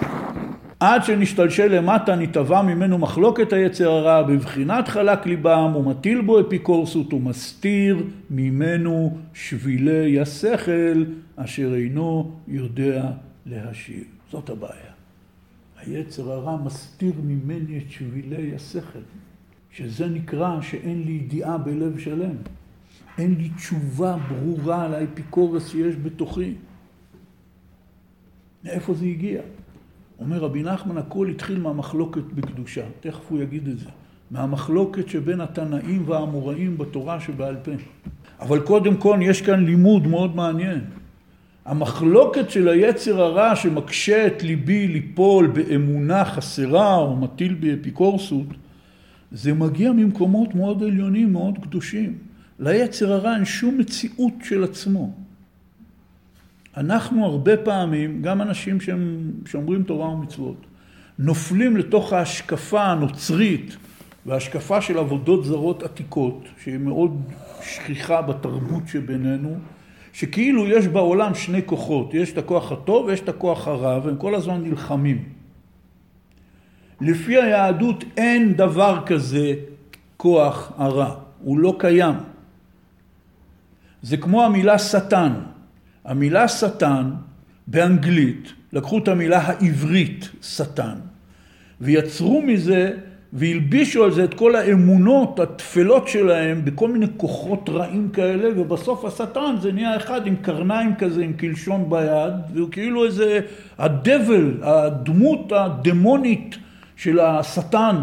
עד שנשתלשל למטה נתבע ממנו מחלוקת היצר הרע בבחינת חלק ליבם ומטיל בו אפיקורסות ומסתיר ממנו שבילי השכל אשר אינו יודע להשיב. זאת הבעיה. היצר הרע מסתיר ממני את שבילי השכל, שזה נקרא שאין לי ידיעה בלב שלם. אין לי תשובה ברורה על האפיקורס שיש בתוכי. מאיפה זה הגיע? אומר רבי נחמן, הכל התחיל מהמחלוקת בקדושה. תכף הוא יגיד את זה. מהמחלוקת שבין התנאים והאמוראים בתורה שבעל פה. אבל קודם כל יש כאן לימוד מאוד מעניין. המחלוקת של היצר הרע שמקשה את ליבי ליפול באמונה חסרה או מטיל בי אפיקורסות, זה מגיע ממקומות מאוד עליונים, מאוד קדושים. ליצר הרע אין שום מציאות של עצמו. אנחנו הרבה פעמים, גם אנשים שהם שומרים תורה ומצוות, נופלים לתוך ההשקפה הנוצרית וההשקפה של עבודות זרות עתיקות, שהיא מאוד שכיחה בתרבות שבינינו, שכאילו יש בעולם שני כוחות, יש את הכוח הטוב ויש את הכוח הרע, והם כל הזמן נלחמים. לפי היהדות אין דבר כזה כוח הרע, הוא לא קיים. זה כמו המילה שטן. המילה שטן באנגלית, לקחו את המילה העברית שטן, ויצרו מזה והלבישו על זה את כל האמונות הטפלות שלהם בכל מיני כוחות רעים כאלה, ובסוף השטן זה נהיה אחד עם קרניים כזה, עם קלשון ביד, והוא כאילו איזה הדבל, הדמות הדמונית של השטן.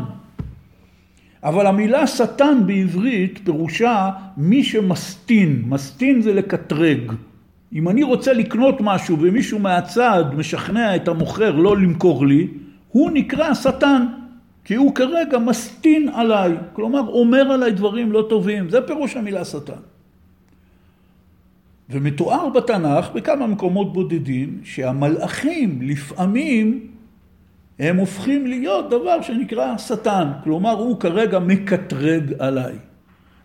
אבל המילה שטן בעברית פירושה מי שמסטין, מסטין זה לקטרג. אם אני רוצה לקנות משהו ומישהו מהצד משכנע את המוכר לא למכור לי, הוא נקרא שטן. כי הוא כרגע מסטין עליי, כלומר אומר עליי דברים לא טובים, זה פירוש המילה שטן. ומתואר בתנ"ך בכמה מקומות בודדים שהמלאכים לפעמים הם הופכים להיות דבר שנקרא שטן, כלומר הוא כרגע מקטרג עליי,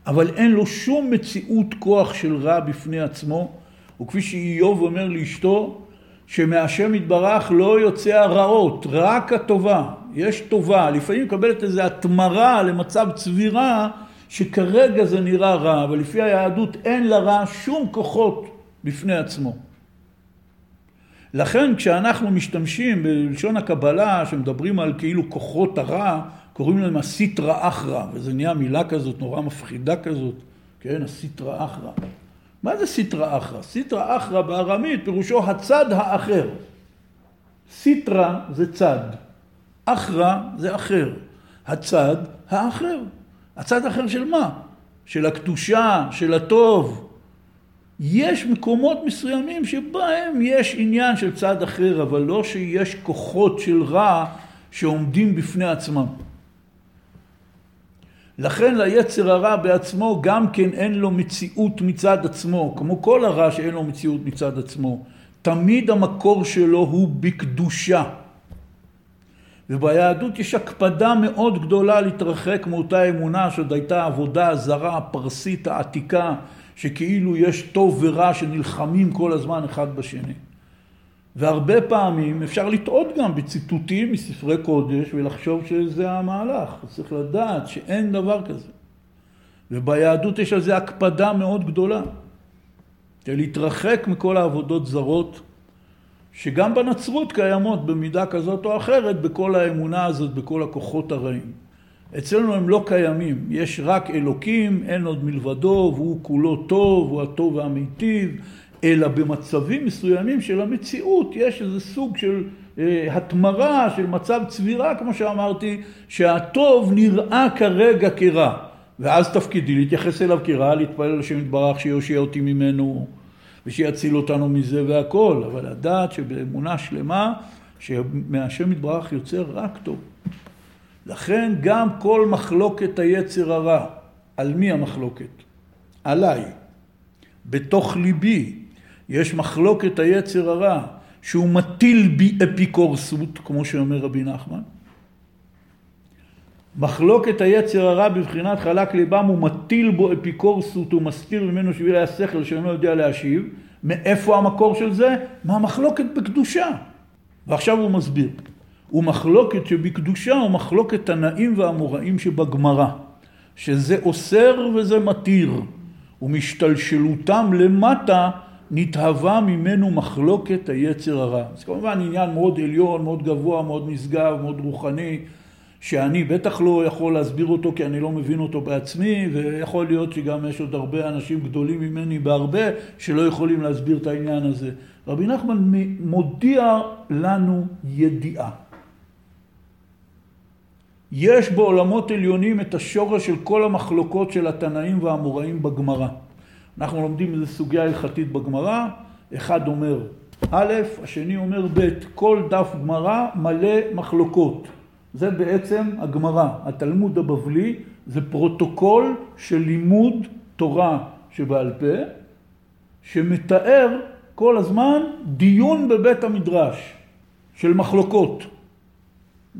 אבל אין לו שום מציאות כוח של רע בפני עצמו, וכפי שאיוב אומר לאשתו, שמהשם יתברך לא יוצא הרעות, רק הטובה. יש טובה, לפעמים מקבלת איזו התמרה למצב צבירה שכרגע זה נראה רע, אבל לפי היהדות אין לרע שום כוחות בפני עצמו. לכן כשאנחנו משתמשים בלשון הקבלה, שמדברים על כאילו כוחות הרע, קוראים להם הסיטרא אחרא, וזו נהיה מילה כזאת נורא מפחידה כזאת, כן, הסיטרא אחרא. מה זה סיטרא אחרא? סיטרא אחרא בארמית פירושו הצד האחר. סיטרא זה צד, אחרא זה אחר. הצד האחר. הצד האחר של מה? של הקדושה, של הטוב. יש מקומות מסוימים שבהם יש עניין של צד אחר, אבל לא שיש כוחות של רע שעומדים בפני עצמם. לכן ליצר הרע בעצמו גם כן אין לו מציאות מצד עצמו, כמו כל הרע שאין לו מציאות מצד עצמו. תמיד המקור שלו הוא בקדושה. וביהדות יש הקפדה מאוד גדולה להתרחק מאותה אמונה שעוד הייתה עבודה זרה, פרסית העתיקה, שכאילו יש טוב ורע שנלחמים כל הזמן אחד בשני. והרבה פעמים אפשר לטעות גם בציטוטים מספרי קודש ולחשוב שזה המהלך. צריך לדעת שאין דבר כזה. וביהדות יש על זה הקפדה מאוד גדולה. להתרחק מכל העבודות זרות שגם בנצרות קיימות במידה כזאת או אחרת בכל האמונה הזאת, בכל הכוחות הרעים. אצלנו הם לא קיימים, יש רק אלוקים, אין עוד מלבדו, והוא כולו טוב, הוא הטוב והמיטיב, אלא במצבים מסוימים של המציאות יש איזה סוג של אה, התמרה, של מצב צבירה, כמו שאמרתי, שהטוב נראה כרגע כרע. ואז תפקידי להתייחס אליו כרע, להתפלל לשם יתברך שיושיע אותי ממנו ושיציל אותנו מזה והכל, אבל לדעת שבאמונה שלמה שמהשם יתברך יוצא רק טוב. לכן גם כל מחלוקת היצר הרע, על מי המחלוקת? עליי. בתוך ליבי יש מחלוקת היצר הרע, שהוא מטיל בי אפיקורסות, כמו שאומר רבי נחמן. מחלוקת היצר הרע בבחינת חלק ליבם, הוא מטיל בו אפיקורסות, הוא מסתיר ממנו שבילי השכל שאינו יודע להשיב. מאיפה המקור של זה? מהמחלוקת בקדושה. ועכשיו הוא מסביר. ומחלוקת שבקדושה הוא מחלוקת תנאים והאמוראים שבגמרא, שזה אוסר וזה מתיר, ומשתלשלותם למטה נתהווה ממנו מחלוקת היצר הרע. זה כמובן עניין מאוד עליון, מאוד גבוה, מאוד נשגב, מאוד רוחני, שאני בטח לא יכול להסביר אותו כי אני לא מבין אותו בעצמי, ויכול להיות שגם יש עוד הרבה אנשים גדולים ממני בהרבה שלא יכולים להסביר את העניין הזה. רבי נחמן מודיע לנו ידיעה. יש בעולמות עליונים את השורש של כל המחלוקות של התנאים והאמוראים בגמרא. אנחנו לומדים איזו סוגיה הלכתית בגמרא, אחד אומר א', השני אומר ב', כל דף גמרא מלא מחלוקות. זה בעצם הגמרא, התלמוד הבבלי, זה פרוטוקול של לימוד תורה שבעל פה, שמתאר כל הזמן דיון בבית המדרש של מחלוקות.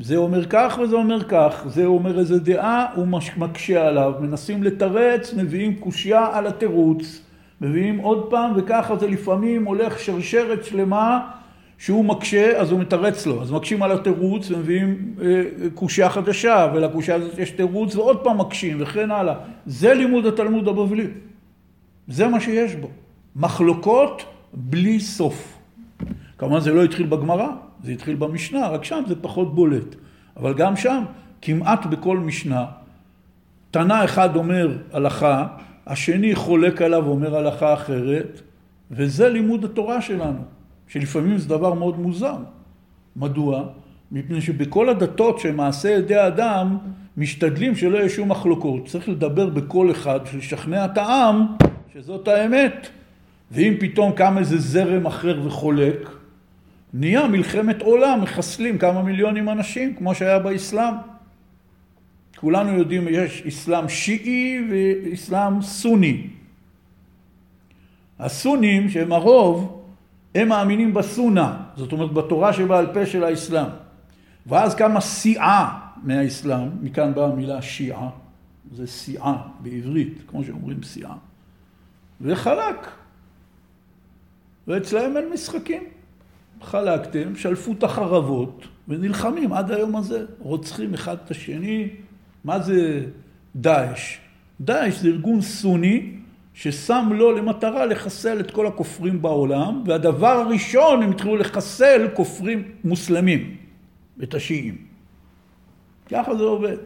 זה אומר כך וזה אומר כך, זה אומר איזה דעה, הוא מקשה עליו, מנסים לתרץ, מביאים קושייה על התירוץ, מביאים עוד פעם, וככה זה לפעמים הולך שרשרת שלמה שהוא מקשה, אז הוא מתרץ לו. אז מקשים על התירוץ ומביאים אה, קושייה חדשה, ולקושייה הזאת יש תירוץ ועוד פעם מקשים וכן הלאה. זה לימוד התלמוד הבבלי. זה מה שיש בו. מחלוקות בלי סוף. כמובן זה לא התחיל בגמרא, זה התחיל במשנה, רק שם זה פחות בולט. אבל גם שם, כמעט בכל משנה, תנא אחד אומר הלכה, השני חולק עליו ואומר הלכה אחרת, וזה לימוד התורה שלנו, שלפעמים זה דבר מאוד מוזר. מדוע? מפני שבכל הדתות שהם מעשה ידי האדם, משתדלים שלא יהיו שום מחלוקות. צריך לדבר בקול אחד לשכנע את העם שזאת האמת. ואם פתאום קם איזה זרם אחר וחולק, נהיה מלחמת עולם, מחסלים כמה מיליונים אנשים, כמו שהיה באסלאם. כולנו יודעים, יש אסלאם שיעי ואסלאם סוני. הסונים, שהם הרוב, הם מאמינים בסונה, זאת אומרת בתורה שבעל פה של האסלאם. ואז קמה סיעה מהאסלאם, מכאן באה המילה שיעה, זה סיעה בעברית, כמו שאומרים סיעה, וחלק. ואצלהם אין משחקים. חלקתם, שלפו את החרבות ונלחמים עד היום הזה. רוצחים אחד את השני. מה זה דאעש? דאעש זה ארגון סוני ששם לו למטרה לחסל את כל הכופרים בעולם, והדבר הראשון הם התחילו לחסל כופרים מוסלמים, את השיעים. ככה זה עובד.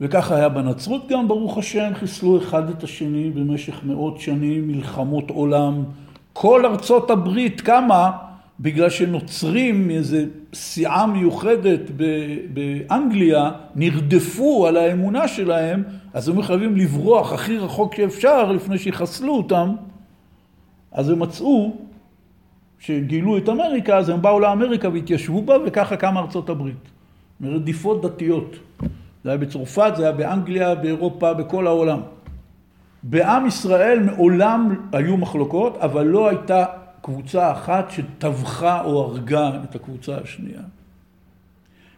וככה היה בנצרות גם, ברוך השם, חיסלו אחד את השני במשך מאות שנים, מלחמות עולם. כל ארצות הברית קמה בגלל שנוצרים מאיזה סיעה מיוחדת באנגליה נרדפו על האמונה שלהם, אז הם חייבים לברוח הכי רחוק שאפשר לפני שיחסלו אותם. אז הם מצאו, שגילו את אמריקה, אז הם באו לאמריקה והתיישבו בה, וככה קמה ארצות הברית. מרדיפות דתיות. זה היה בצרפת, זה היה באנגליה, באירופה, בכל העולם. בעם ישראל מעולם היו מחלוקות, אבל לא הייתה קבוצה אחת שטבחה או הרגה את הקבוצה השנייה.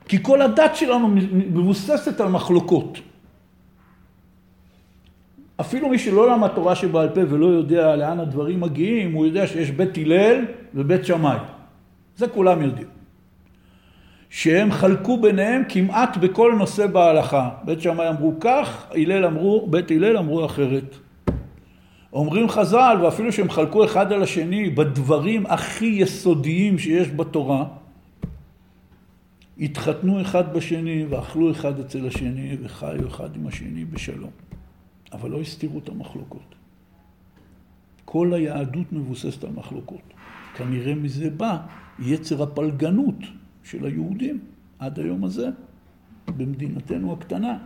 כי כל הדת שלנו מבוססת על מחלוקות. אפילו מי שלא למד תורה שבעל פה ולא יודע לאן הדברים מגיעים, הוא יודע שיש בית הלל ובית שמאי. זה כולם יודעים. שהם חלקו ביניהם כמעט בכל נושא בהלכה. בית שמאי אמרו כך, הלל אמרו, בית הלל אמרו אחרת. אומרים חז"ל, ואפילו שהם חלקו אחד על השני בדברים הכי יסודיים שיש בתורה, התחתנו אחד בשני ואכלו אחד אצל השני וחיו אחד עם השני בשלום. אבל לא הסתירו את המחלוקות. כל היהדות מבוססת על מחלוקות. כנראה מזה בא יצר הפלגנות של היהודים עד היום הזה, במדינתנו הקטנה,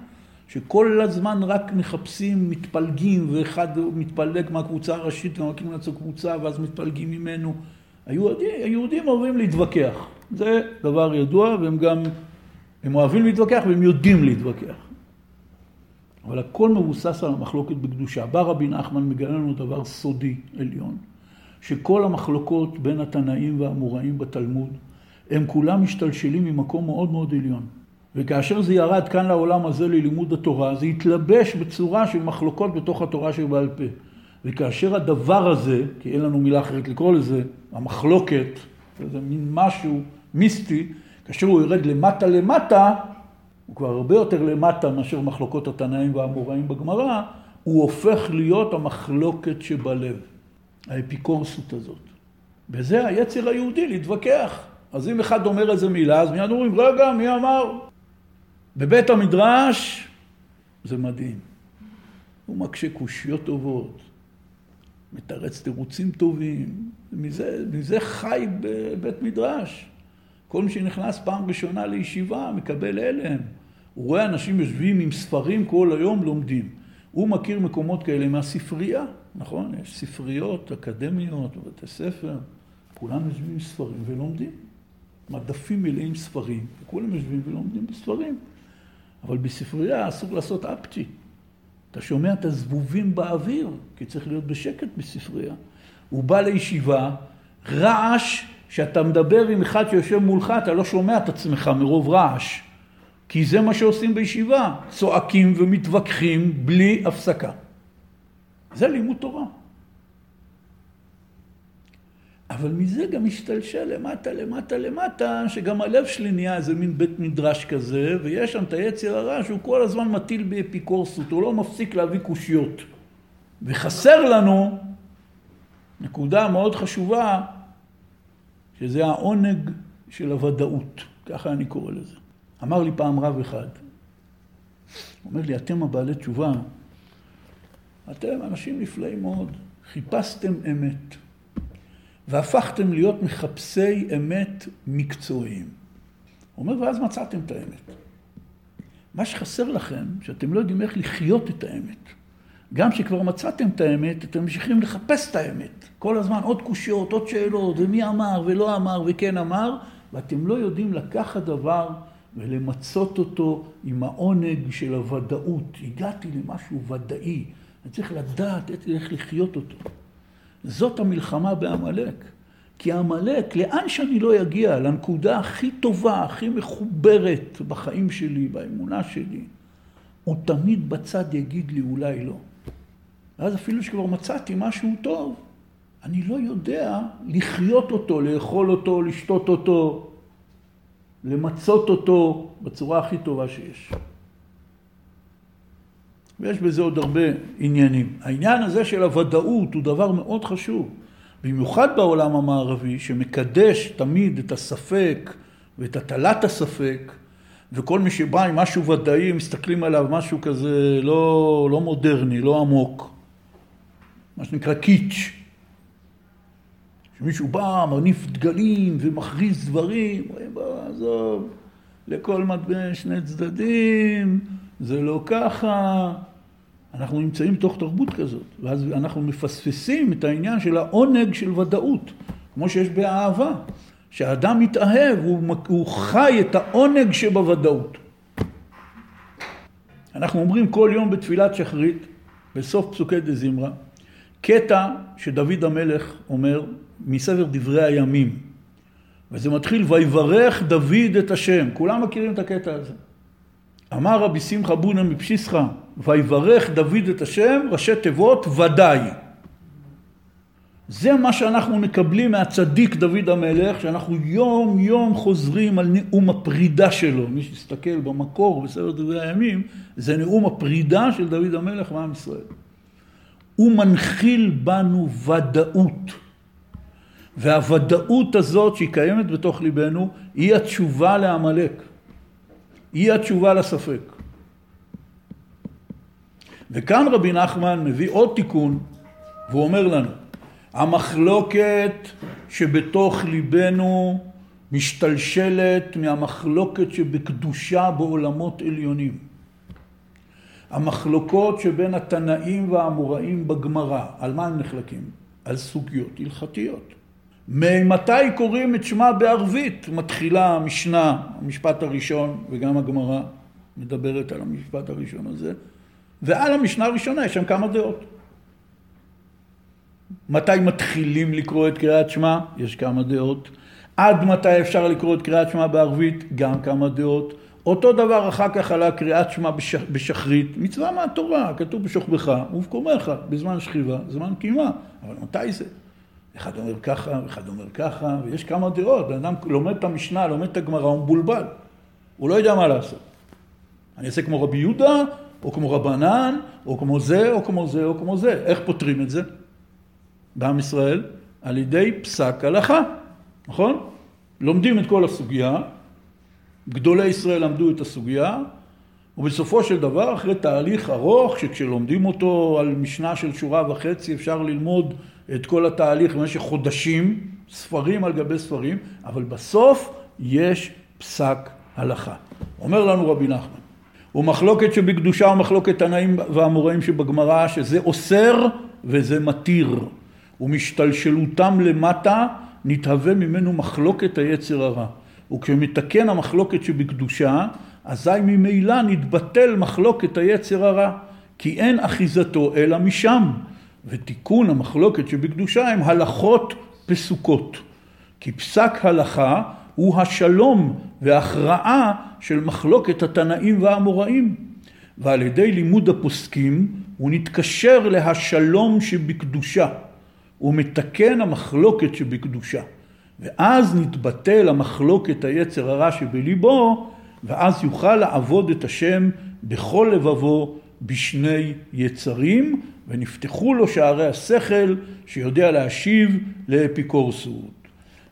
שכל הזמן רק מחפשים, מתפלגים, ואחד מתפלג מהקבוצה הראשית ומקים לעצמו קבוצה, ואז מתפלגים ממנו. היהודים, היהודים אוהבים להתווכח, זה דבר ידוע, והם גם, הם אוהבים להתווכח והם יודעים להתווכח. אבל הכל מבוסס על המחלוקת בקדושה. בא רבי נחמן מגלה לנו דבר סודי עליון, שכל המחלוקות בין התנאים והאמוראים בתלמוד, הם כולם משתלשלים ממקום מאוד מאוד עליון. וכאשר זה ירד כאן לעולם הזה ללימוד התורה, זה התלבש בצורה של מחלוקות בתוך התורה שבעל פה. וכאשר הדבר הזה, כי אין לנו מילה אחרת לקרוא לזה, המחלוקת, זה מין משהו מיסטי, כאשר הוא יורד למטה למטה, הוא כבר הרבה יותר למטה מאשר מחלוקות התנאים והאמוראים בגמרא, הוא הופך להיות המחלוקת שבלב, האפיקורסות הזאת. וזה היצר היהודי להתווכח. אז אם אחד אומר איזה מילה, אז מיד אומרים, רגע, מי אמר? בבית המדרש זה מדהים. הוא מקשה קושיות טובות, מתרץ תירוצים טובים, מזה, מזה חי בבית מדרש. כל מי שנכנס פעם ראשונה לישיבה מקבל הלם. הוא רואה אנשים יושבים עם ספרים כל היום לומדים. הוא מכיר מקומות כאלה מהספרייה, נכון? יש ספריות אקדמיות בבתי ספר, כולם יושבים עם ספרים ולומדים. מדפים מלאים ספרים, וכולם יושבים ולומדים בספרים. אבל בספרייה אסור לעשות אפצ'י. אתה שומע את הזבובים באוויר, כי צריך להיות בשקט בספרייה. הוא בא לישיבה, רעש כשאתה מדבר עם אחד שיושב מולך, אתה לא שומע את עצמך מרוב רעש. כי זה מה שעושים בישיבה, צועקים ומתווכחים בלי הפסקה. זה לימוד תורה. אבל מזה גם משתלשל למטה, למטה, למטה, שגם הלב שלי נהיה איזה מין בית מדרש כזה, ויש שם את היצר הרע שהוא כל הזמן מטיל באפיקורסות, הוא לא מפסיק להביא קושיות. וחסר לנו נקודה מאוד חשובה, שזה העונג של הוודאות, ככה אני קורא לזה. אמר לי פעם רב אחד, הוא אומר לי, אתם הבעלי תשובה, אתם אנשים נפלאים מאוד, חיפשתם אמת, והפכתם להיות מחפשי אמת מקצועיים. הוא אומר, ואז מצאתם את האמת. מה שחסר לכם, שאתם לא יודעים איך לחיות את האמת. גם כשכבר מצאתם את האמת, אתם ממשיכים לחפש את האמת. כל הזמן עוד קושיות, עוד שאלות, ומי אמר ולא אמר וכן אמר, ואתם לא יודעים לקחת דבר ולמצות אותו עם העונג של הוודאות. הגעתי למשהו ודאי, אני צריך לדעת איך לחיות אותו. זאת המלחמה בעמלק. כי עמלק, לאן שאני לא אגיע, לנקודה הכי טובה, הכי מחוברת בחיים שלי, באמונה שלי, הוא תמיד בצד יגיד לי אולי לא. ואז אפילו שכבר מצאתי משהו טוב, אני לא יודע לחיות אותו, לאכול אותו, לשתות אותו, למצות אותו בצורה הכי טובה שיש. ויש בזה עוד הרבה עניינים. העניין הזה של הוודאות הוא דבר מאוד חשוב, במיוחד בעולם המערבי, שמקדש תמיד את הספק ואת הטלת הספק, וכל מי שבא עם משהו ודאי, מסתכלים עליו משהו כזה לא, לא מודרני, לא עמוק. מה שנקרא קיץ'. שמישהו בא, מניף דגלים ומכריז דברים, עזוב, לכל מטבע שני צדדים, זה לא ככה. אנחנו נמצאים תוך תרבות כזאת, ואז אנחנו מפספסים את העניין של העונג של ודאות, כמו שיש באהבה. כשאדם מתאהב, הוא, הוא חי את העונג שבוודאות. אנחנו אומרים כל יום בתפילת שחרית, בסוף פסוקי דה זמרה, קטע שדוד המלך אומר מספר דברי הימים. וזה מתחיל, ויברך דוד את השם. כולם מכירים את הקטע הזה. אמר רבי שמחה בונה מפשיסחה, ויברך דוד את השם, ראשי תיבות, ודאי. זה מה שאנחנו מקבלים מהצדיק דוד המלך, שאנחנו יום יום חוזרים על נאום הפרידה שלו. מי שיסתכל במקור בסדר דברי הימים, זה נאום הפרידה של דוד המלך מעם ישראל. הוא מנחיל בנו ודאות. והוודאות הזאת שהיא קיימת בתוך ליבנו, היא התשובה לעמלק. היא התשובה לספק. וכאן רבי נחמן מביא עוד תיקון, והוא אומר לנו, המחלוקת שבתוך ליבנו משתלשלת מהמחלוקת שבקדושה בעולמות עליונים. המחלוקות שבין התנאים והאמוראים בגמרא, על מה הם נחלקים? על סוגיות הלכתיות. ממתי קוראים את שמה בערבית? מתחילה המשנה, המשפט הראשון, וגם הגמרא מדברת על המשפט הראשון הזה, ועל המשנה הראשונה יש שם כמה דעות. מתי מתחילים לקרוא את קריאת שמע? יש כמה דעות. עד מתי אפשר לקרוא את קריאת שמע בערבית? גם כמה דעות. אותו דבר אחר כך על הקריאת שמע בש... בשחרית, מצווה מהתורה, כתוב בשוכבך ובקומך, בזמן שכיבה, זמן קימה, אבל מתי זה? אחד אומר ככה, אחד אומר ככה, ויש כמה דעות, בן אדם לומד את המשנה, לומד את הגמרא, הוא מבולבל, הוא לא יודע מה לעשות. אני אעשה כמו רבי יהודה, או כמו רבנן, או כמו זה, או כמו זה, או כמו זה. איך פותרים את זה? בעם ישראל? על ידי פסק הלכה, נכון? לומדים את כל הסוגיה, גדולי ישראל למדו את הסוגיה, ובסופו של דבר, אחרי תהליך ארוך, שכשלומדים אותו על משנה של שורה וחצי, אפשר ללמוד את כל התהליך במשך חודשים, ספרים על גבי ספרים, אבל בסוף יש פסק הלכה. אומר לנו רבי נחמן, ומחלוקת שבקדושה ומחלוקת תנאים והאמוראים שבגמרא, שזה אוסר וזה מתיר, ומשתלשלותם למטה נתהווה ממנו מחלוקת היצר הרע. וכשמתקן המחלוקת שבקדושה, אזי ממילא נתבטל מחלוקת היצר הרע, כי אין אחיזתו אלא משם. ותיקון המחלוקת שבקדושה הם הלכות פסוקות. כי פסק הלכה הוא השלום והכרעה של מחלוקת התנאים והאמוראים. ועל ידי לימוד הפוסקים הוא נתקשר להשלום שבקדושה. הוא מתקן המחלוקת שבקדושה. ואז נתבטל המחלוקת היצר הרע שבליבו, ואז יוכל לעבוד את השם בכל לבבו בשני יצרים, ונפתחו לו שערי השכל שיודע להשיב לאפיקורסות.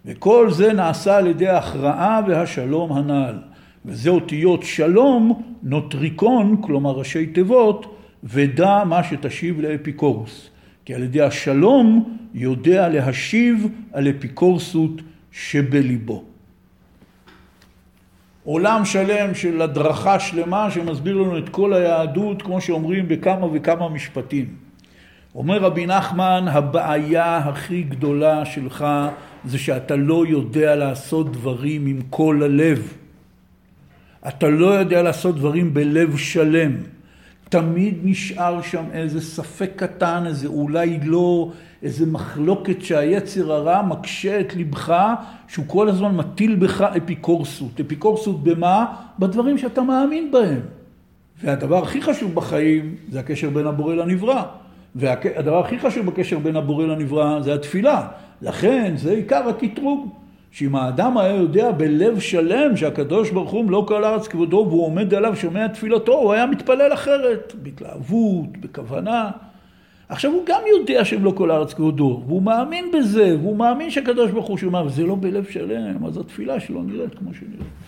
וכל זה נעשה על ידי ההכרעה והשלום הנ"ל. וזה אותיות שלום, נוטריקון, כלומר ראשי תיבות, ודע מה שתשיב לאפיקורוס. כי על ידי השלום יודע להשיב על אפיקורסות שבליבו. עולם שלם של הדרכה שלמה שמסביר לנו את כל היהדות, כמו שאומרים בכמה וכמה משפטים. אומר רבי נחמן, הבעיה הכי גדולה שלך זה שאתה לא יודע לעשות דברים עם כל הלב. אתה לא יודע לעשות דברים בלב שלם. תמיד נשאר שם איזה ספק קטן, איזה אולי לא, איזה מחלוקת שהיצר הרע מקשה את לבך, שהוא כל הזמן מטיל בך אפיקורסות. אפיקורסות במה? בדברים שאתה מאמין בהם. והדבר הכי חשוב בחיים זה הקשר בין הבורא לנברא. והדבר הכי חשוב בקשר בין הבורא לנברא זה התפילה. לכן זה עיקר הקטרוג. שאם האדם היה יודע בלב שלם שהקדוש ברוך הוא לא כל הארץ כבודו והוא עומד עליו שומע תפילתו, הוא היה מתפלל אחרת, בהתלהבות, בכוונה. עכשיו הוא גם יודע שהם לא כל הארץ כבודו, והוא מאמין בזה, והוא מאמין שהקדוש ברוך הוא שומע, וזה לא בלב שלם, אז התפילה שלו נראית כמו שנראית.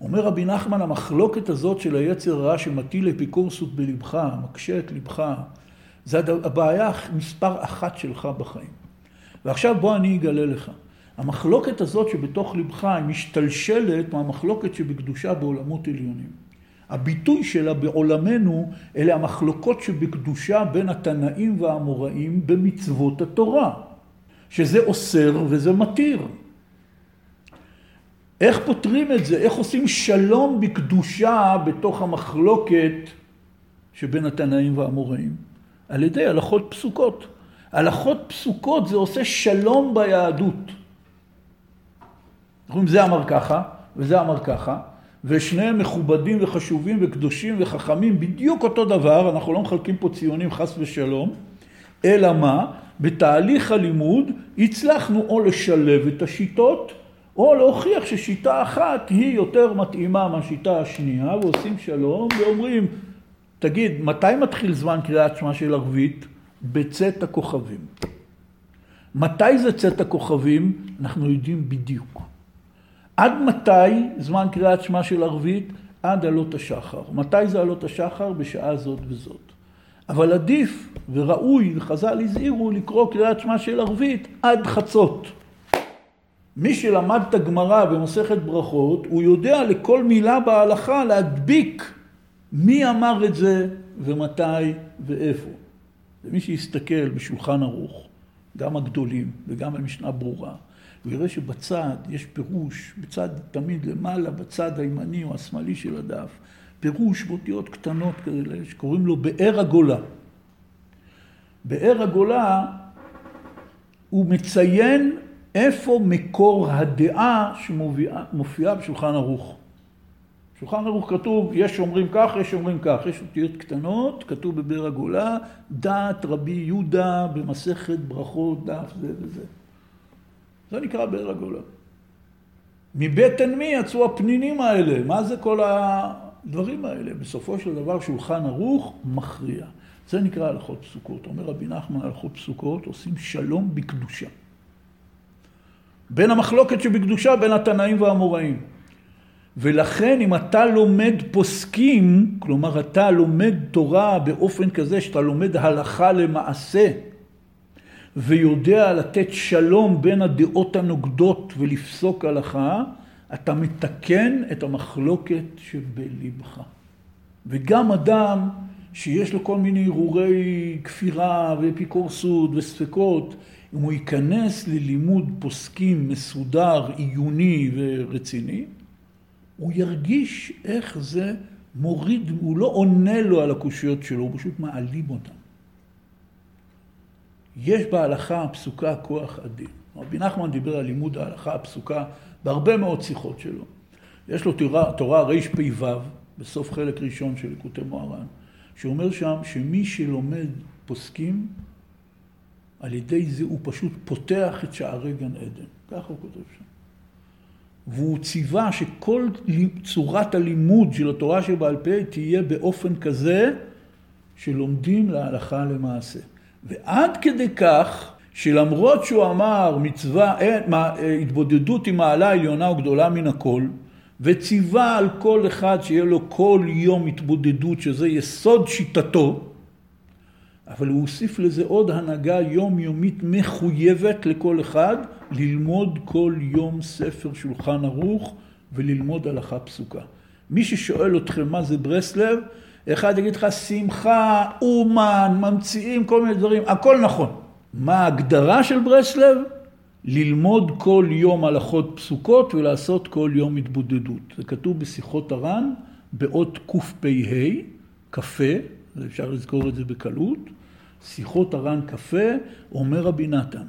אומר רבי נחמן, המחלוקת הזאת של היצר הרע שמטיל אפיקורסות בלבך, מקשה את לבך, זה הבעיה מספר אחת שלך בחיים. ועכשיו בוא אני אגלה לך. המחלוקת הזאת שבתוך לבך היא משתלשלת מהמחלוקת שבקדושה בעולמות עליונים. הביטוי שלה בעולמנו אלה המחלוקות שבקדושה בין התנאים והאמוראים במצוות התורה, שזה אוסר וזה מתיר. איך פותרים את זה? איך עושים שלום בקדושה בתוך המחלוקת שבין התנאים והאמוראים? על ידי הלכות פסוקות. הלכות פסוקות זה עושה שלום ביהדות. אנחנו אומרים, זה אמר ככה, וזה אמר ככה, ושניהם מכובדים וחשובים וקדושים וחכמים, בדיוק אותו דבר, אנחנו לא מחלקים פה ציונים חס ושלום, אלא מה? בתהליך הלימוד הצלחנו או לשלב את השיטות, או להוכיח ששיטה אחת היא יותר מתאימה מהשיטה השנייה, ועושים שלום ואומרים, תגיד, מתי מתחיל זמן קריאת שמע של ערבית? בצאת הכוכבים. מתי זה צאת הכוכבים? אנחנו יודעים בדיוק. עד מתי זמן קריאת שמע של ערבית? עד עלות השחר. מתי זה עלות השחר? בשעה זאת וזאת. אבל עדיף וראוי, וחז"ל הזהירו, לקרוא קריאת שמע של ערבית עד חצות. מי שלמד את הגמרא במסכת ברכות, הוא יודע לכל מילה בהלכה להדביק מי אמר את זה ומתי ואיפה. ומי שיסתכל בשולחן ערוך, גם הגדולים וגם במשנה ברורה, הוא יראה שבצד יש פירוש, בצד תמיד למעלה, בצד הימני או השמאלי של הדף, פירוש באותיות קטנות כאלה שקוראים לו באר הגולה. באר הגולה הוא מציין איפה מקור הדעה שמופיעה בשולחן ערוך. בשולחן ערוך כתוב, יש שאומרים כך, יש שאומרים כך, יש אותיות קטנות, כתוב בבאר הגולה, דעת רבי יהודה במסכת ברכות, דף זה וזה. זה נקרא באר הגולה. מבטן מי יצאו הפנינים האלה? מה זה כל הדברים האלה? בסופו של דבר שולחן ערוך מכריע. זה נקרא הלכות פסוקות. אומר רבי נחמן, הלכות פסוקות עושים שלום בקדושה. בין המחלוקת שבקדושה בין התנאים והאמוראים. ולכן אם אתה לומד פוסקים, כלומר אתה לומד תורה באופן כזה שאתה לומד הלכה למעשה, ויודע לתת שלום בין הדעות הנוגדות ולפסוק הלכה, אתה מתקן את המחלוקת שבלבך. וגם אדם שיש לו כל מיני הרהורי כפירה ואפיקורסות וספקות, אם הוא ייכנס ללימוד פוסקים מסודר, עיוני ורציני, הוא ירגיש איך זה מוריד, הוא לא עונה לו על הקושיות שלו, הוא פשוט מעלים אותן. יש בהלכה הפסוקה כוח אדיר. רבי נחמן דיבר על לימוד ההלכה הפסוקה בהרבה מאוד שיחות שלו. יש לו תורה, תורה רפ"ו, בסוף חלק ראשון של ליקוטי מוהר"ן, שאומר שם שמי שלומד פוסקים, על ידי זה הוא פשוט פותח את שערי גן עדן. ככה הוא כותב שם. והוא ציווה שכל צורת הלימוד של התורה שבעל פה תהיה באופן כזה שלומדים להלכה למעשה. ועד כדי כך שלמרות שהוא אמר מצווה, אין, מה, התבודדות עם מעלה עליונה וגדולה מן הכל, וציווה על כל אחד שיהיה לו כל יום התבודדות, שזה יסוד שיטתו, אבל הוא הוסיף לזה עוד הנהגה יומיומית מחויבת לכל אחד, ללמוד כל יום ספר שולחן ערוך וללמוד הלכה פסוקה. מי ששואל אתכם מה זה ברסלב, אחד יגיד לך שמחה, אומן, ממציאים כל מיני דברים, הכל נכון. מה ההגדרה של ברסלב? ללמוד כל יום הלכות פסוקות ולעשות כל יום התבודדות. זה כתוב בשיחות הר"ן באות קפ"ה, קפה, אפשר לזכור את זה בקלות. שיחות הר"ן קפה, אומר רבי נתן.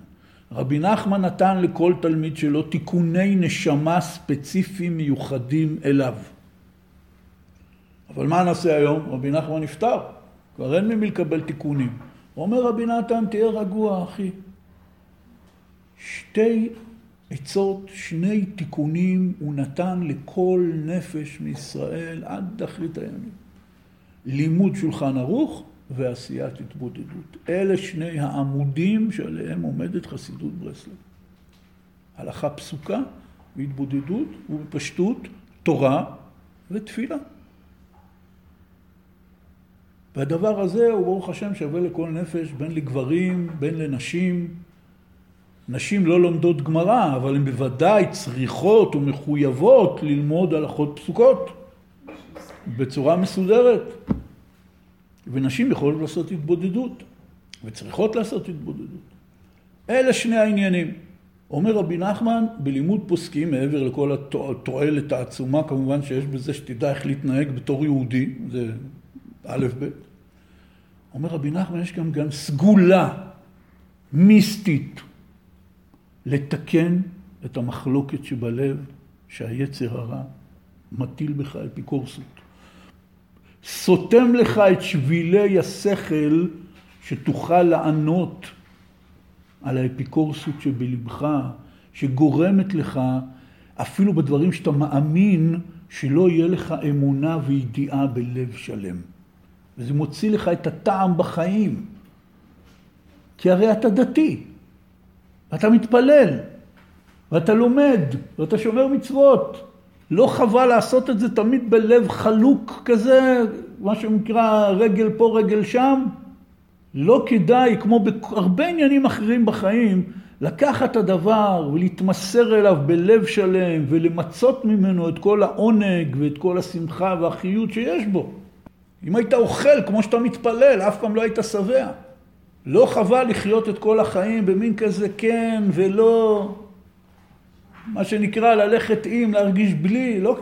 רבי נחמן נתן לכל תלמיד שלו תיקוני נשמה ספציפיים מיוחדים אליו. אבל מה נעשה היום? רבי נחמן נפטר, כבר אין ממי לקבל תיקונים. אומר רבי נתן, תהיה רגוע, אחי. שתי עצות, שני תיקונים הוא נתן לכל נפש מישראל עד תכלית הימים. לימוד שולחן ערוך ועשיית התבודדות. אלה שני העמודים שעליהם עומדת חסידות ברסלב. הלכה פסוקה והתבודדות ובפשטות תורה ותפילה. והדבר הזה הוא ברוך השם שווה לכל נפש, בין לגברים, בין לנשים. נשים לא לומדות גמרא, אבל הן בוודאי צריכות ומחויבות ללמוד הלכות פסוקות בצורה מסודרת. ונשים יכולות לעשות התבודדות, וצריכות לעשות התבודדות. אלה שני העניינים. אומר רבי נחמן, בלימוד פוסקים, מעבר לכל התועלת העצומה כמובן שיש בזה שתדע איך להתנהג בתור יהודי, זה א' ב', אומר רבי נחמן, יש גם גם סגולה מיסטית לתקן את המחלוקת שבלב שהיצר הרע מטיל בך אפיקורסות. סותם לך את שבילי השכל שתוכל לענות על האפיקורסות שבלבך, שגורמת לך, אפילו בדברים שאתה מאמין, שלא יהיה לך אמונה וידיעה בלב שלם. וזה מוציא לך את הטעם בחיים. כי הרי אתה דתי, ואתה מתפלל, ואתה לומד, ואתה שומר מצוות. לא חבל לעשות את זה תמיד בלב חלוק כזה, מה שנקרא רגל פה, רגל שם? לא כדאי, כמו בהרבה עניינים אחרים בחיים, לקחת את הדבר ולהתמסר אליו בלב שלם ולמצות ממנו את כל העונג ואת כל השמחה והחיות שיש בו. אם היית אוכל כמו שאתה מתפלל, אף פעם לא היית שבע. לא חבל לחיות את כל החיים במין כזה כן ולא, מה שנקרא ללכת עם, להרגיש בלי, לא...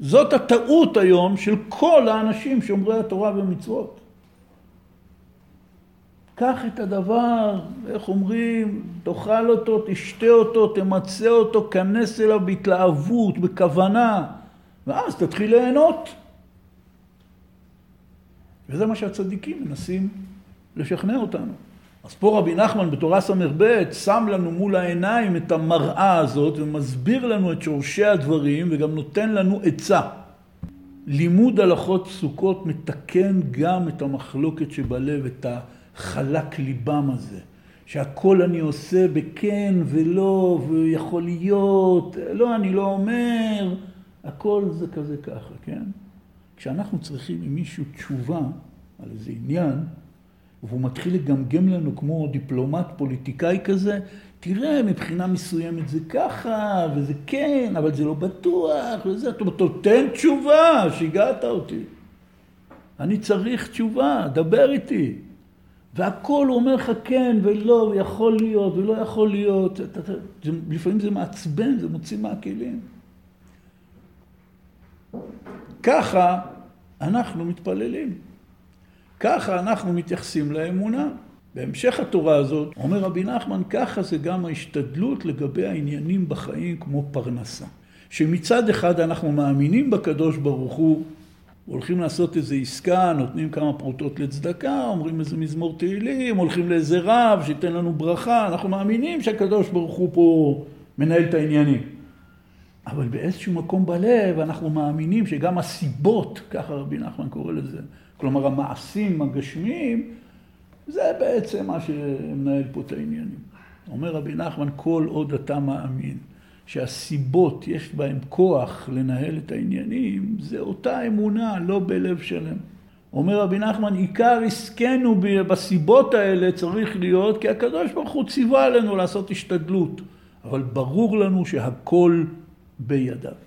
זאת הטעות היום של כל האנשים שומרי התורה ומצוות. קח את הדבר, איך אומרים, תאכל אותו, תשתה אותו, תמצה אותו, כנס אליו בהתלהבות, בכוונה, ואז תתחיל ליהנות. וזה מה שהצדיקים מנסים לשכנע אותנו. אז פה רבי נחמן בתורה ס"ב שם לנו מול העיניים את המראה הזאת ומסביר לנו את שורשי הדברים וגם נותן לנו עצה. לימוד הלכות סוכות מתקן גם את המחלוקת שבלב, את החלק ליבם הזה. שהכל אני עושה בכן ולא, ויכול להיות, לא, אני לא אומר, הכל זה כזה ככה, כן? כשאנחנו צריכים ממישהו תשובה על איזה עניין, והוא מתחיל לגמגם לנו כמו דיפלומט פוליטיקאי כזה, תראה, מבחינה מסוימת זה ככה, וזה כן, אבל זה לא בטוח, וזה, אתה אומר, תן תשובה, שיגעת אותי. אני צריך תשובה, דבר איתי. והכל הוא אומר לך כן ולא, ויכול להיות ולא יכול להיות. לפעמים זה מעצבן, זה מוציא מהכלים. ככה אנחנו מתפללים. ככה אנחנו מתייחסים לאמונה. בהמשך התורה הזאת, אומר רבי נחמן, ככה זה גם ההשתדלות לגבי העניינים בחיים כמו פרנסה. שמצד אחד אנחנו מאמינים בקדוש ברוך הוא, הולכים לעשות איזו עסקה, נותנים כמה פרוטות לצדקה, אומרים איזה מזמור תהילים, הולכים לאיזה רב שייתן לנו ברכה, אנחנו מאמינים שהקדוש ברוך הוא פה מנהל את העניינים. אבל באיזשהו מקום בלב אנחנו מאמינים שגם הסיבות, ככה רבי נחמן קורא לזה, כלומר המעשים הגשמיים, זה בעצם מה שמנהל פה את העניינים. אומר רבי נחמן, כל עוד אתה מאמין שהסיבות יש בהן כוח לנהל את העניינים, זה אותה אמונה, לא בלב שלם. אומר רבי נחמן, עיקר עסקנו בסיבות האלה צריך להיות כי הקדוש ברוך הוא ציווה עלינו לעשות השתדלות, אבל ברור לנו שהכל בידיו.